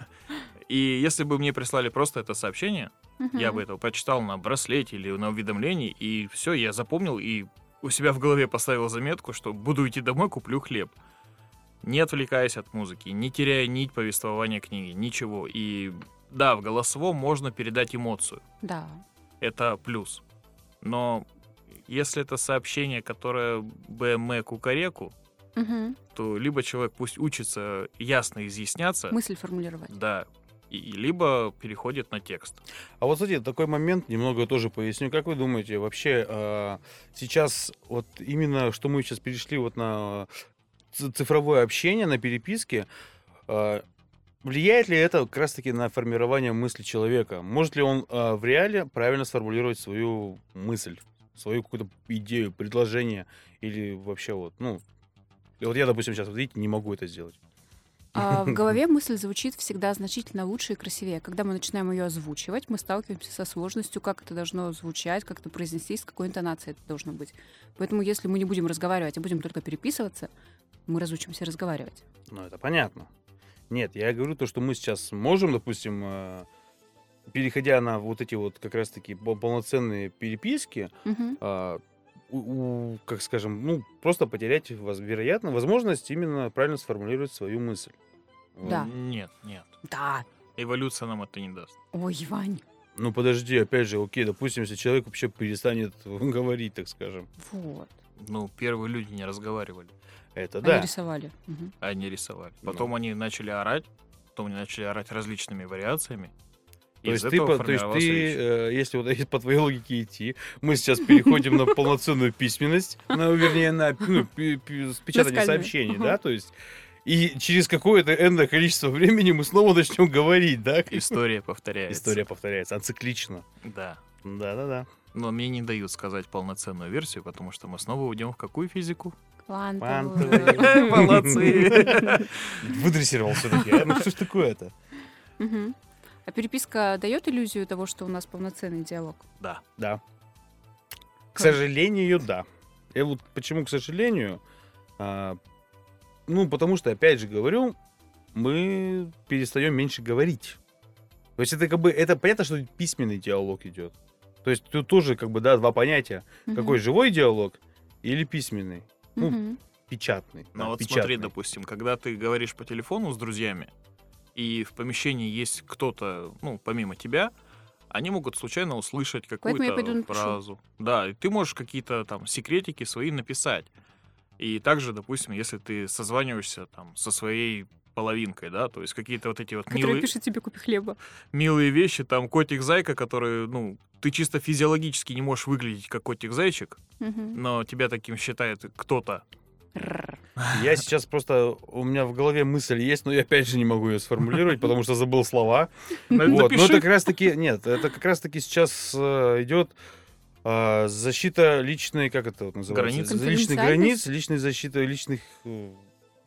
И если бы мне прислали просто это сообщение, я бы это прочитал на браслете или на уведомлении, и все, я запомнил и у себя в голове поставил заметку, что буду идти домой, куплю хлеб. Не отвлекаясь от музыки, не теряя нить повествования книги, ничего. И да, в голосовом можно передать эмоцию. Да. Это плюс. Но если это сообщение, которое БМ кукареку, Мгм. то либо человек пусть учится ясно изъясняться, Мысль формулировать. да, и, либо переходит на текст. А вот, кстати, такой момент, немного тоже поясню. Как вы думаете, вообще а, сейчас вот именно, что мы сейчас перешли вот на цифровое общение, на переписке, а, влияет ли это как раз-таки на формирование мысли человека? Может ли он а, в реале правильно сформулировать свою мысль, свою какую-то идею, предложение или вообще вот, ну, вот я, допустим, сейчас, видите, не могу это сделать. А в (laughs) голове мысль звучит всегда значительно лучше и красивее. Когда мы начинаем ее озвучивать, мы сталкиваемся со сложностью, как это должно звучать, как это произнести, с какой интонацией это должно быть. Поэтому если мы не будем разговаривать, а будем только переписываться, мы разучимся разговаривать. Ну, это понятно. Нет, я говорю то, что мы сейчас можем, допустим, э, переходя на вот эти вот как раз-таки пол- полноценные переписки, а, у- как скажем, ну, просто потерять, вероятно, возможность именно правильно сформулировать свою мысль. Да. Нет, нет. Да. Эволюция нам это не даст. Ой, Вань. Ну, подожди, опять же, окей, допустим, если человек вообще перестанет (laughs) говорить, так скажем. Вот. Ну, первые люди не разговаривали, Это Они да. рисовали. Мгм. а они рисовали. Ну. Потом они начали орать, потом они начали орать различными вариациями. То Из есть, ты, то есть ты, речь. э, если вот (laughs) по твоей логике идти, мы сейчас переходим на полноценную письменность, ну, вернее, на ну, печатание сообщений, да, то есть и через какое-то энное количество времени мы снова начнем говорить, да? История повторяется. История повторяется, ациклично. Да. Да-да-да. Но мне не дают сказать полноценную версию, потому что мы снова уйдем в какую физику? Квантовую. Молодцы. Выдрессировал все-таки. Ну что ж такое-то? А переписка дает иллюзию того, что у нас полноценный диалог? Да. Да. К сожалению, да. И вот почему, к сожалению, а, ну, потому что, опять же говорю, мы перестаем меньше говорить. То есть это как бы, это понятно, что письменный диалог идет. То есть тут тоже как бы, да, два понятия. Какой живой диалог или письменный, ну, Мгм. печатный. Но да, вот печатный. смотри, допустим, когда ты говоришь по телефону с друзьями, и в помещении есть кто-то, ну, помимо тебя, они могут случайно услышать какую-то фразу. Да, и ты можешь какие-то там секретики свои написать. И также, допустим, если ты созваниваешься там со своей половинкой, да, то есть какие-то вот эти вот Который милые, пишет тебе купи хлеба. милые вещи, там котик-зайка, которые, ну, ты чисто физиологически не можешь выглядеть как котик-зайчик, Мгм. но тебя таким считает кто-то. Я сейчас просто, у меня в голове мысль есть, но я опять же не могу ее сформулировать, потому что забыл слова. (laughs) На- Вот, но это как раз таки, нет, это как раз таки сейчас э, идет а, защита личной, как это вот называется? Границ? Личных границ, личной защиты личных э,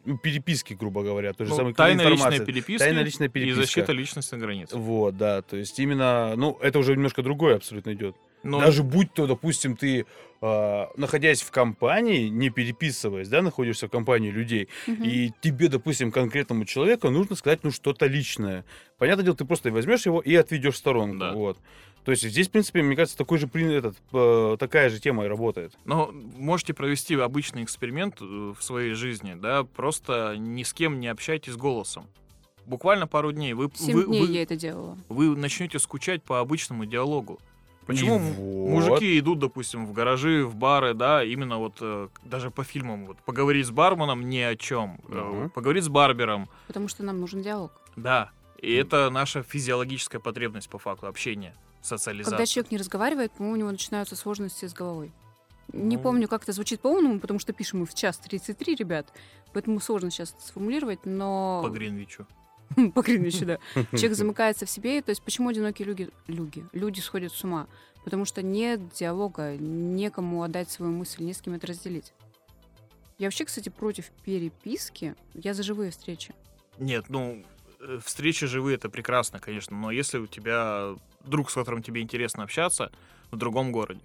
ну, переписки, грубо говоря, то же Ну, самое тайная личная переписка Тайная личная и переписка. защита личностных границ. Вот, да, то есть именно, ну, это уже немножко другое абсолютно идет. Но Даже будь то, допустим, ты, а, находясь в компании, не переписываясь, да, находишься в компании людей, Мгм. и тебе, допустим, конкретному человеку нужно сказать, ну, что-то личное. Понятное дело, ты просто возьмешь его и отведешь в сторонку. Да. Вот. То есть здесь, в принципе, мне кажется, такой же, этот, э, такая же тема и работает. Но можете провести обычный эксперимент э, в своей жизни, да, просто ни с кем не общайтесь голосом. Буквально пару дней вы, Семь вы, дней вы- я это делала. вы начнете скучать по обычному диалогу. Почему И вот. мужики идут, допустим, в гаражи, в бары, да, именно вот э, даже по фильмам, вот поговорить с барменом ни о чем, Мгм. поговорить с барбером, Потому что нам нужен диалог. да, и это наша физиологическая потребность по факту общения, социализация. Когда человек не разговаривает, по-моему, у него начинаются сложности с головой. Не Ну. помню, как это звучит по-умному, потому что пишем мы в час 33, ребят. Поэтому сложно сейчас это сформулировать, но... по Гринвичу. (laughs) По Гринвичу, да. (laughs) Человек замыкается в себе. То есть почему одинокие люди, люди, люди сходят с ума? Потому что нет диалога, некому отдать свою мысль, не с кем это разделить. Я вообще, кстати, против переписки. Я за живые встречи. Нет, ну, встречи живые это прекрасно, конечно, но если у тебя друг, с которым тебе интересно общаться, в другом городе,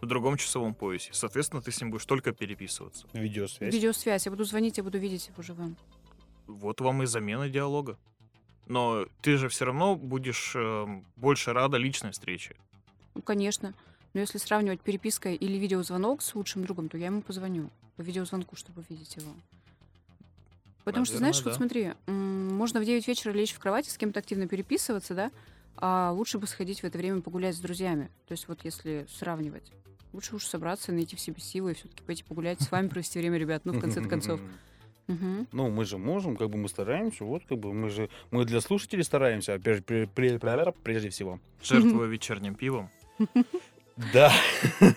в другом часовом поясе, соответственно, ты с ним будешь только переписываться. Видеосвязь. Видеосвязь. Я буду звонить, я буду видеть его живым. Вот вам и замена диалога. Но ты же все равно будешь эм, больше рада личной встрече. Ну, конечно. Но если сравнивать переписка или видеозвонок с лучшим другом, то я ему позвоню по видеозвонку, чтобы видеть его. Потому что, знаешь, вот смотри, можно в 9 вечера лечь в кровати, с кем-то активно переписываться, да, а лучше бы сходить в это время погулять с друзьями. То есть вот если сравнивать. Лучше уж собраться, найти в себе силы и все-таки пойти погулять, с вами (laughs) провести время, ребят, ну, в конце концов. (laughs) Мгм. Ну, мы же можем, как бы мы стараемся, вот как бы мы же мы для слушателей стараемся, а прежде, пре- пре- прежде всего. (laughs) Жертвуя вечерним пивом. Да.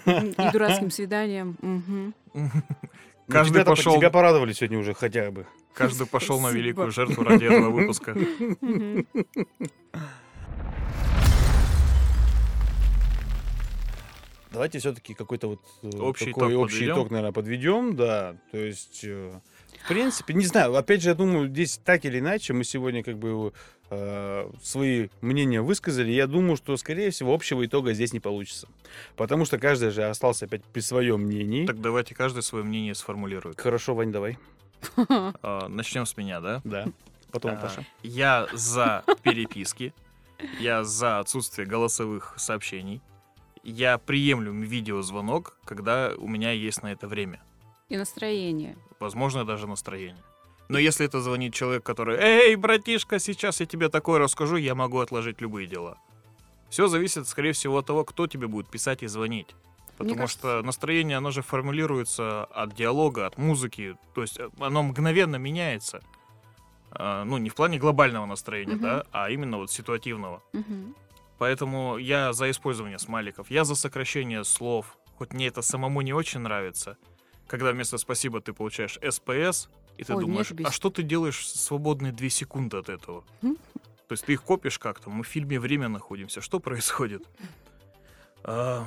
И дурацким свиданием. Ну, Каждый тебя-то- пошел, Тебя порадовали сегодня уже хотя бы. каждый пошел на великую жертву ради этого выпуска. Давайте все-таки какой-то вот э, Общий такой итог общий подведем? итог, наверное, подведем, да. То есть, э, в принципе, не знаю, опять же, я думаю, здесь так или иначе мы сегодня как бы э, свои мнения высказали. Я думаю, что, скорее всего, общего итога здесь не получится. Потому что каждый же остался опять при своем мнении. Так давайте каждый свое мнение сформулирует. Хорошо, Вань, давай. (laughs) А, Начнем с меня, да? Да. Потом А, Наташа. Я за переписки. Я за отсутствие голосовых сообщений. Я приемлю видеозвонок, когда у меня есть на это время. И настроение. Возможно, даже настроение. Но если это звонит человек, который «Эй, братишка, сейчас я тебе такое расскажу», я могу отложить любые дела. Все зависит, скорее всего, от того, кто тебе будет писать и звонить. Потому кажется- что настроение, оно же формулируется от диалога, от музыки. То есть э, оно мгновенно меняется. А, Ну, не в плане глобального настроения, Мгм. да, а именно вот ситуативного. Мгм. Поэтому я за использование смайликов, я за сокращение слов, хоть мне это самому не очень нравится. Когда вместо «спасибо» ты получаешь «СПС», и ты Ой, думаешь, а что ты делаешь свободные две секунды от этого? То есть ты их копишь как-то, мы в фильме «Время» находимся, что происходит? А,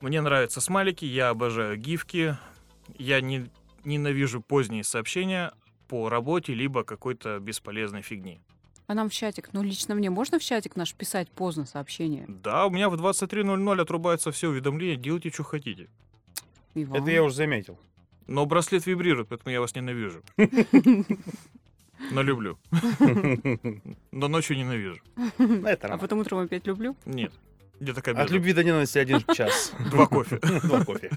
Мне нравятся смайлики, я обожаю гифки, я не, ненавижу поздние сообщения по работе, либо какой-то бесполезной фигни. А нам в чатик, ну лично мне можно в чатик наш писать поздно сообщение? Да, у меня в 23.00 отрубается все уведомления, делайте, что хотите. И вам. Это я уже заметил. Но браслет вибрирует, поэтому я вас ненавижу. Но люблю. Но ночью ненавижу. Ну, Это А потом утром опять люблю. Нет. Где такая От любви до ненависти один час. Два кофе. Два кофе.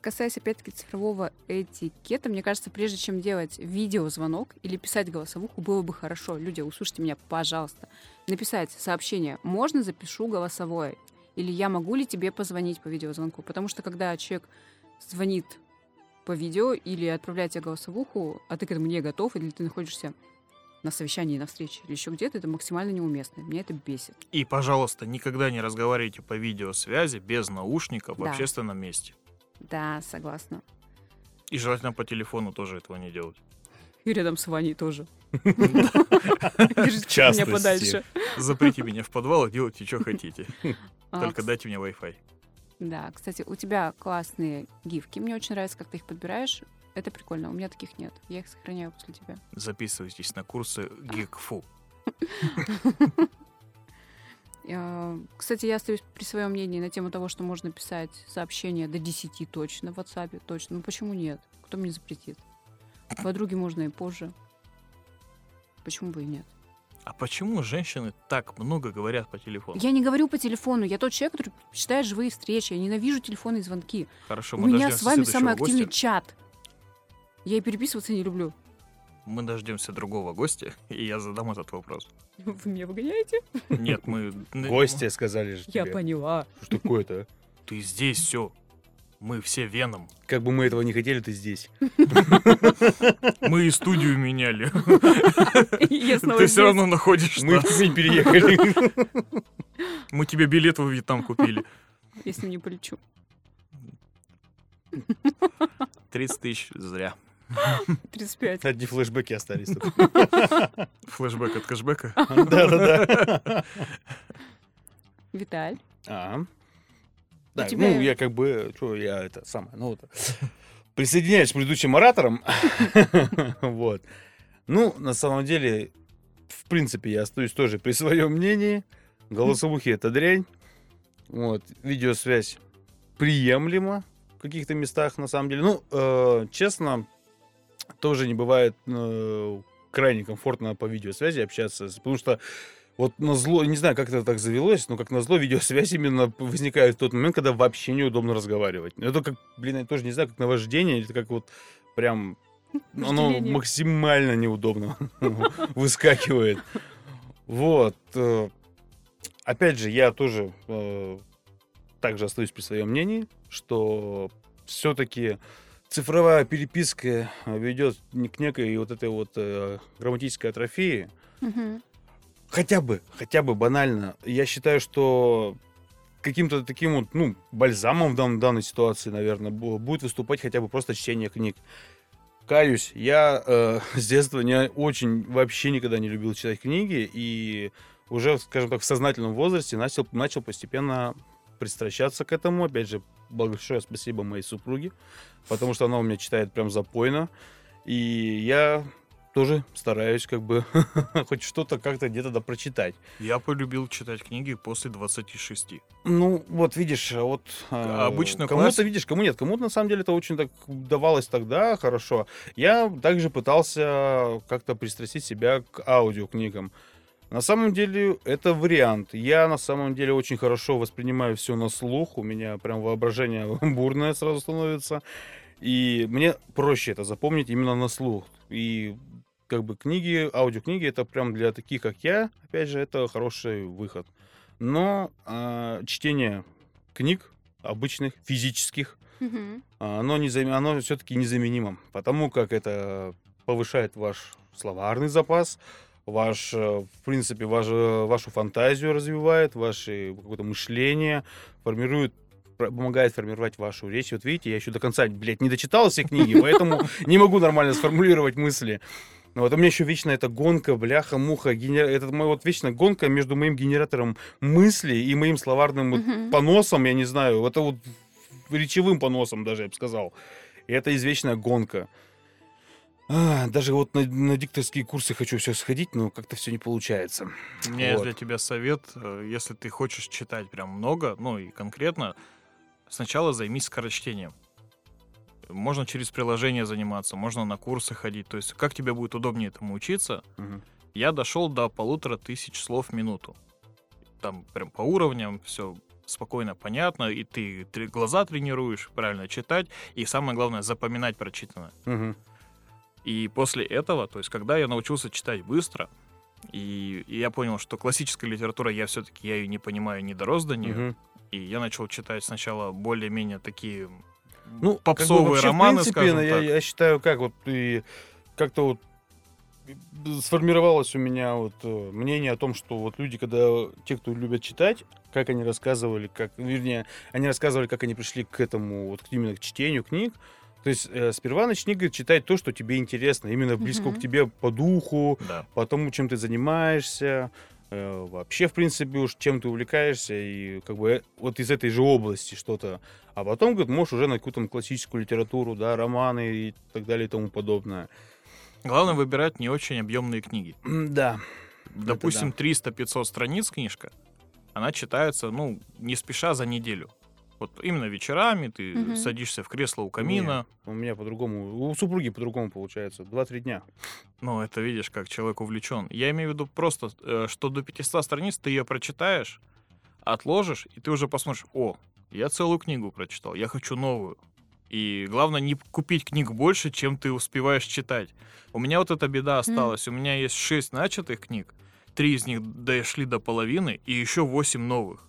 Касаясь, опять-таки, цифрового этикета, мне кажется, прежде чем делать видеозвонок или писать голосовуху, было бы хорошо. Люди, услышьте меня, пожалуйста. Написать сообщение «Можно запишу голосовое?» Или «Я могу ли тебе позвонить по видеозвонку?» Потому что когда человек звонит по видео или отправляет тебе голосовуху, а ты к этому не готов, или ты находишься на совещании, на встрече или еще где-то, это максимально неуместно. Меня это бесит. И, пожалуйста, никогда не разговаривайте по видеосвязи без наушников в Да. общественном месте. Да, согласна. И желательно по телефону тоже этого не делать. И рядом с Ваней тоже. Держите меня подальше. Заприте меня в подвал и делайте, что хотите. А, Только дайте мне Wi-Fi. Да, кстати, у тебя классные гифки. Мне очень нравится, как ты их подбираешь. Это прикольно. У меня таких нет. Я их сохраняю после тебя. Записывайтесь на курсы Гикфу. А, Кстати, я остаюсь при своем мнении на тему того, что можно писать сообщения до 10 точно в WhatsApp. Точно. Ну почему нет? Кто мне запретит? Подруге можно и позже. Почему бы и нет? А почему женщины так много говорят по телефону? Я не говорю по телефону. Я тот человек, который читает живые встречи. Я ненавижу телефонные звонки. Хорошо, У мы меня с вами самый активный гостя. чат. Я и переписываться не люблю. Мы дождемся другого гостя, и я задам этот вопрос. (laughs) Вы меня выгоняете? Нет, мы... Гости сказали же Я тебе. поняла. Что такое-то? Ты здесь все. Мы все веном. Как бы мы этого не хотели, ты здесь. (laughs) Мы и студию меняли. Ты все равно находишь Мы в переехали. Мы тебе билет во Вьетнам купили. Ним не полечу. 30 тысяч зря. 35. Одни флешбеки остались. тут. (laughs) Флэшбэк от кэшбэка. Да-да-да. Виталь. А. У Так, тебя- ну, я как бы, что я это самое, ну, вот, (laughs) Присоединяюсь к предыдущим ораторам. (laughs) Вот. Ну, на самом деле, в принципе, я остаюсь тоже при своем мнении. Голосовухи это дрянь. Вот. Видеосвязь приемлема в каких-то местах, на самом деле. Ну, э, честно, тоже не бывает э, крайне комфортно по видеосвязи общаться, потому что вот на зло, не знаю, как это так завелось, но как на зло видеосвязь именно возникает в тот момент, когда вообще неудобно разговаривать. Это как, блин, я тоже не знаю, как наваждение, это как вот прям оно Вожделение. максимально неудобно (laughs) выскакивает. Вот. э, Опять же, я тоже э, также остаюсь при своем мнении, что все-таки цифровая переписка ведет не к некой вот этой вот э, грамматической атрофии. Мгм. Хотя бы, хотя бы банально. Я считаю, что каким-то таким вот, ну, бальзамом в дан- данной ситуации, наверное, бу- будет выступать хотя бы просто чтение книг. Каюсь, я э, (laughs) с детства не очень, вообще никогда не любил читать книги, и уже, скажем так, в сознательном возрасте начал, начал постепенно пристращаться к этому. Опять же, большое спасибо моей супруге, потому что она у меня читает прям запойно, и я тоже стараюсь как бы (laughs) хоть что-то как-то где-то да прочитать. Я полюбил читать книги после 26. Ну, вот видишь, а вот А обычную кому-то классику- видишь, кому нет, кому-то на самом деле это очень так давалось тогда хорошо. Я также пытался как-то пристрастить себя к аудиокнигам. На самом деле это вариант. Я на самом деле очень хорошо воспринимаю все на слух. У меня прям воображение (laughs) бурное сразу становится. И мне проще это запомнить именно на слух. И как бы книги, аудиокниги, это прям для таких, как я, опять же, это хороший выход. Но а, чтение книг обычных, физических, а, оно, незам- оно все-таки незаменимо, потому как это повышает ваш словарный запас, ваш, э, в принципе, ваш, э, вашу фантазию развивает, ваше какое-то мышление, формирует помогает формировать вашу речь. Вот видите, я еще до конца, блядь, не дочитал все книги, поэтому не могу нормально сформулировать мысли. Но вот у меня еще вечно эта гонка, бляха-муха, генер... это моя вот вечная гонка между моим генератором мыслей и моим словарным вот Мгм. поносом, я не знаю, это вот речевым поносом даже, я бы сказал. И это извечная гонка. А, даже вот на, на дикторские курсы хочу все сходить, но как-то все не получается. У меня есть Вот. для тебя совет, э, если ты хочешь читать прям много, ну и конкретно, сначала займись скорочтением. Можно через приложение заниматься, можно на курсы ходить. То есть, как тебе будет удобнее этому учиться, Мгм. я дошел до полутора тысяч слов в минуту. Там прям по уровням все спокойно понятно, и ты глаза тренируешь, правильно читать, и самое главное, запоминать прочитанное. Мгм. И после этого, то есть когда я научился читать быстро, и, и я понял, что классическая литература, я все-таки я ее не понимаю, не дорос до нее, Мгм. и я начал читать сначала более-менее такие Ну, как бы попсовые вообще, в романы, принципе, скажем я, так. я считаю, как вот и как-то вот сформировалось у меня вот э, мнение о том, что вот люди, когда те, кто любят читать, как они рассказывали, как, вернее, они рассказывали, как они пришли к этому, вот к- именно к чтению книг. То есть э, сперва начни говорит, читать то, что тебе интересно, именно близко Мгм. к тебе по духу, Да. по тому, чем ты занимаешься, э, вообще, в принципе, уж чем ты увлекаешься, и как бы э, вот из этой же области что-то. А потом, говорит, можешь уже на какую-то классическую литературу, да, романы и так далее и тому подобное. Главное выбирать не очень объемные книги. (clears throat) Да. Допустим, 300-500 страниц книжка, она читается, ну, не спеша за неделю. Вот именно вечерами ты Мгм. садишься в кресло у камина, У меня по-другому, у супруги по-другому получается. Два-три дня. Ну, это видишь, как человек увлечен. Я имею в виду просто, э, что до 500 страниц ты ее прочитаешь, отложишь, и ты уже посмотришь, о, я целую книгу прочитал, я хочу новую. И главное не купить книг больше, чем ты успеваешь читать. У меня вот эта беда осталась. У меня есть 6 начатых книг, три из них дошли до половины, и еще 8 новых.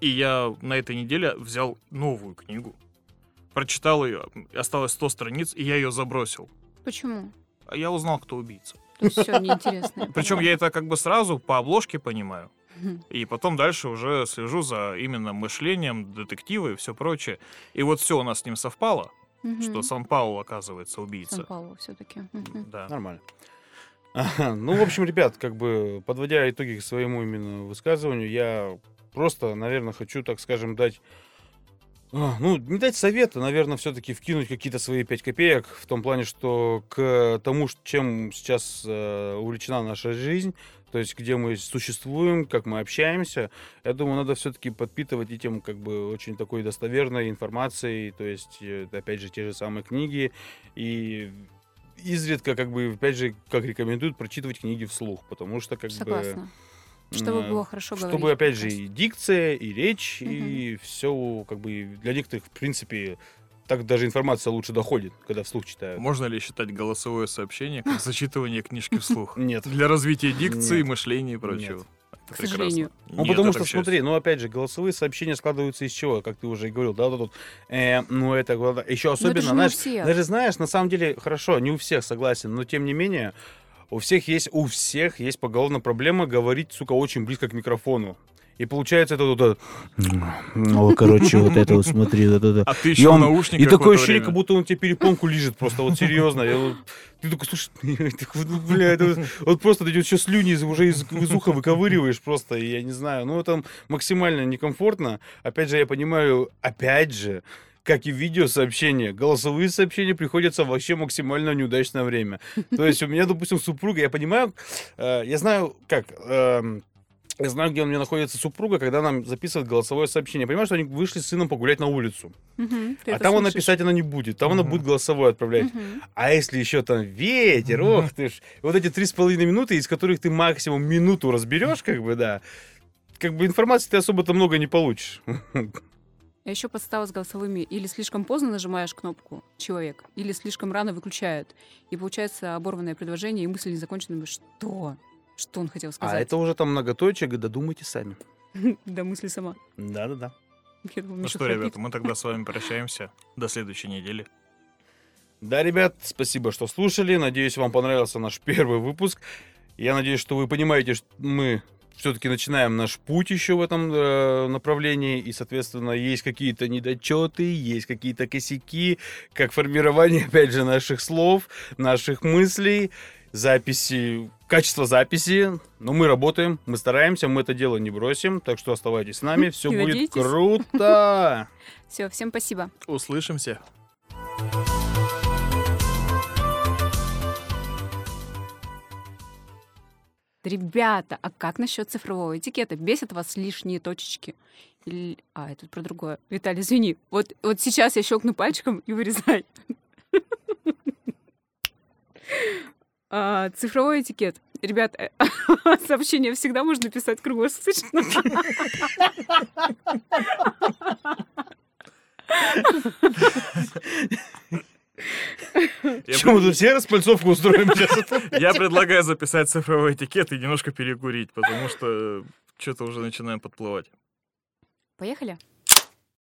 И я на этой неделе взял новую книгу, прочитал ее, осталось 100 страниц, и я ее забросил. Почему? А я узнал, кто убийца. Все неинтересно. (laughs) Причем я это как бы сразу по обложке понимаю. И потом дальше уже слежу за именно мышлением детектива и все прочее. И вот все у нас с ним совпало, что Мгм. Сан-Паулу оказывается убийца. Сан-Паулу все-таки. Да. Нормально. (laughs) Ну, в общем, ребят, как бы подводя итоги к своему именно высказыванию, я просто, наверное, хочу, так скажем, дать А, Ну, не дать совета, наверное, все-таки вкинуть какие-то свои 5 копеек в том плане, что к тому, чем сейчас э, увлечена наша жизнь, то есть где мы существуем, как мы общаемся, я думаю, надо все-таки подпитывать этим как бы очень такой достоверной информацией, то есть, э, опять же, те же самые книги, и изредка, как бы, опять же, как рекомендуют, прочитывать книги вслух, потому что, как бы... Чтобы было хорошо говорить. чтобы, опять же, и дикция, и речь, и все, как бы, для некоторых, в принципе, так даже информация лучше доходит, когда вслух читают. Можно ли считать голосовое сообщение как (laughs) зачитывание книжки вслух? Нет. Для развития дикции, мышления и прочего. Это К сожалению. прекрасно. Ну, потому что, смотри, ну, опять же, голосовые сообщения складываются из чего, как ты уже и говорил, да, вот тут, э, ну, это, еще особенно, знаешь, даже знаешь, на самом деле, хорошо, не у всех согласен, но тем не менее, у всех есть, у всех есть поголовно проблема говорить, сука, очень близко к микрофону. И получается это вот это... Ну, короче, вот это вот, смотри, вот это... А ты И, еще в он- наушниках и такое ощущение, время. как будто он тебе перепонку лежит, просто вот серьезно. Я вот- ты такой, слушай, (laughs) такой, ну, бля, это вот, вот просто ты еще слюни из- уже из, из уха выковыриваешь просто, и я не знаю, ну это максимально некомфортно. Опять же, я понимаю, опять же, как и видеосообщения, голосовые сообщения приходятся вообще максимально неудачное время. То есть у меня, допустим, супруга, я понимаю, э, я знаю, как, эм, я знаю, где у меня находится супруга, когда нам записывает голосовое сообщение. Я понимаю, что они вышли с сыном погулять на улицу. Ты а там она слышишь. писать она не будет. Там она Мгм. будет голосовое отправлять. Мгм. А если еще там ветер, ох ты ж. Вот эти три с половиной минуты, из которых ты максимум минуту разберешь, как бы, да. Как бы информации ты особо-то много не получишь. (laughs) Я еще подстава с голосовыми. Или слишком поздно нажимаешь кнопку человек, или слишком рано выключают. И получается оборванное предложение, и мысль не закончена. Что? Что он хотел А сказать? это уже там многоточие, додумайте сами. (laughs) Да, мысли сама. Да-да-да. Ну что, ребята, мы тогда с вами (laughs) прощаемся. До следующей недели. Да, ребят, спасибо, что слушали. Надеюсь, вам понравился наш первый выпуск. Я надеюсь, что вы понимаете, что мы все-таки начинаем наш путь еще в этом э, направлении, и, соответственно, есть какие-то недочеты, есть какие-то косяки, как формирование, (laughs) опять же, наших слов, наших мыслей, записи, качество записи. Но мы работаем, мы стараемся, мы это дело не бросим, так что оставайтесь с нами, все будет круто! (laughs) Все, всем спасибо. Услышимся. Ребята, а как насчет цифрового этикета? Бесят вас лишние точечки? Или... А, это про другое. Виталий, извини. Вот, вот сейчас я щелкну пальчиком и вырезай. (laughs) А, Цифровой этикет. Ребят, э, (laughs) сообщение всегда можно писать круглосуточно. (laughs) Я, Чем мы тут все распальцовку устроим сейчас? я предлагаю записать цифровой этикет и немножко перекурить, потому что что-то уже начинаем подплывать. Поехали?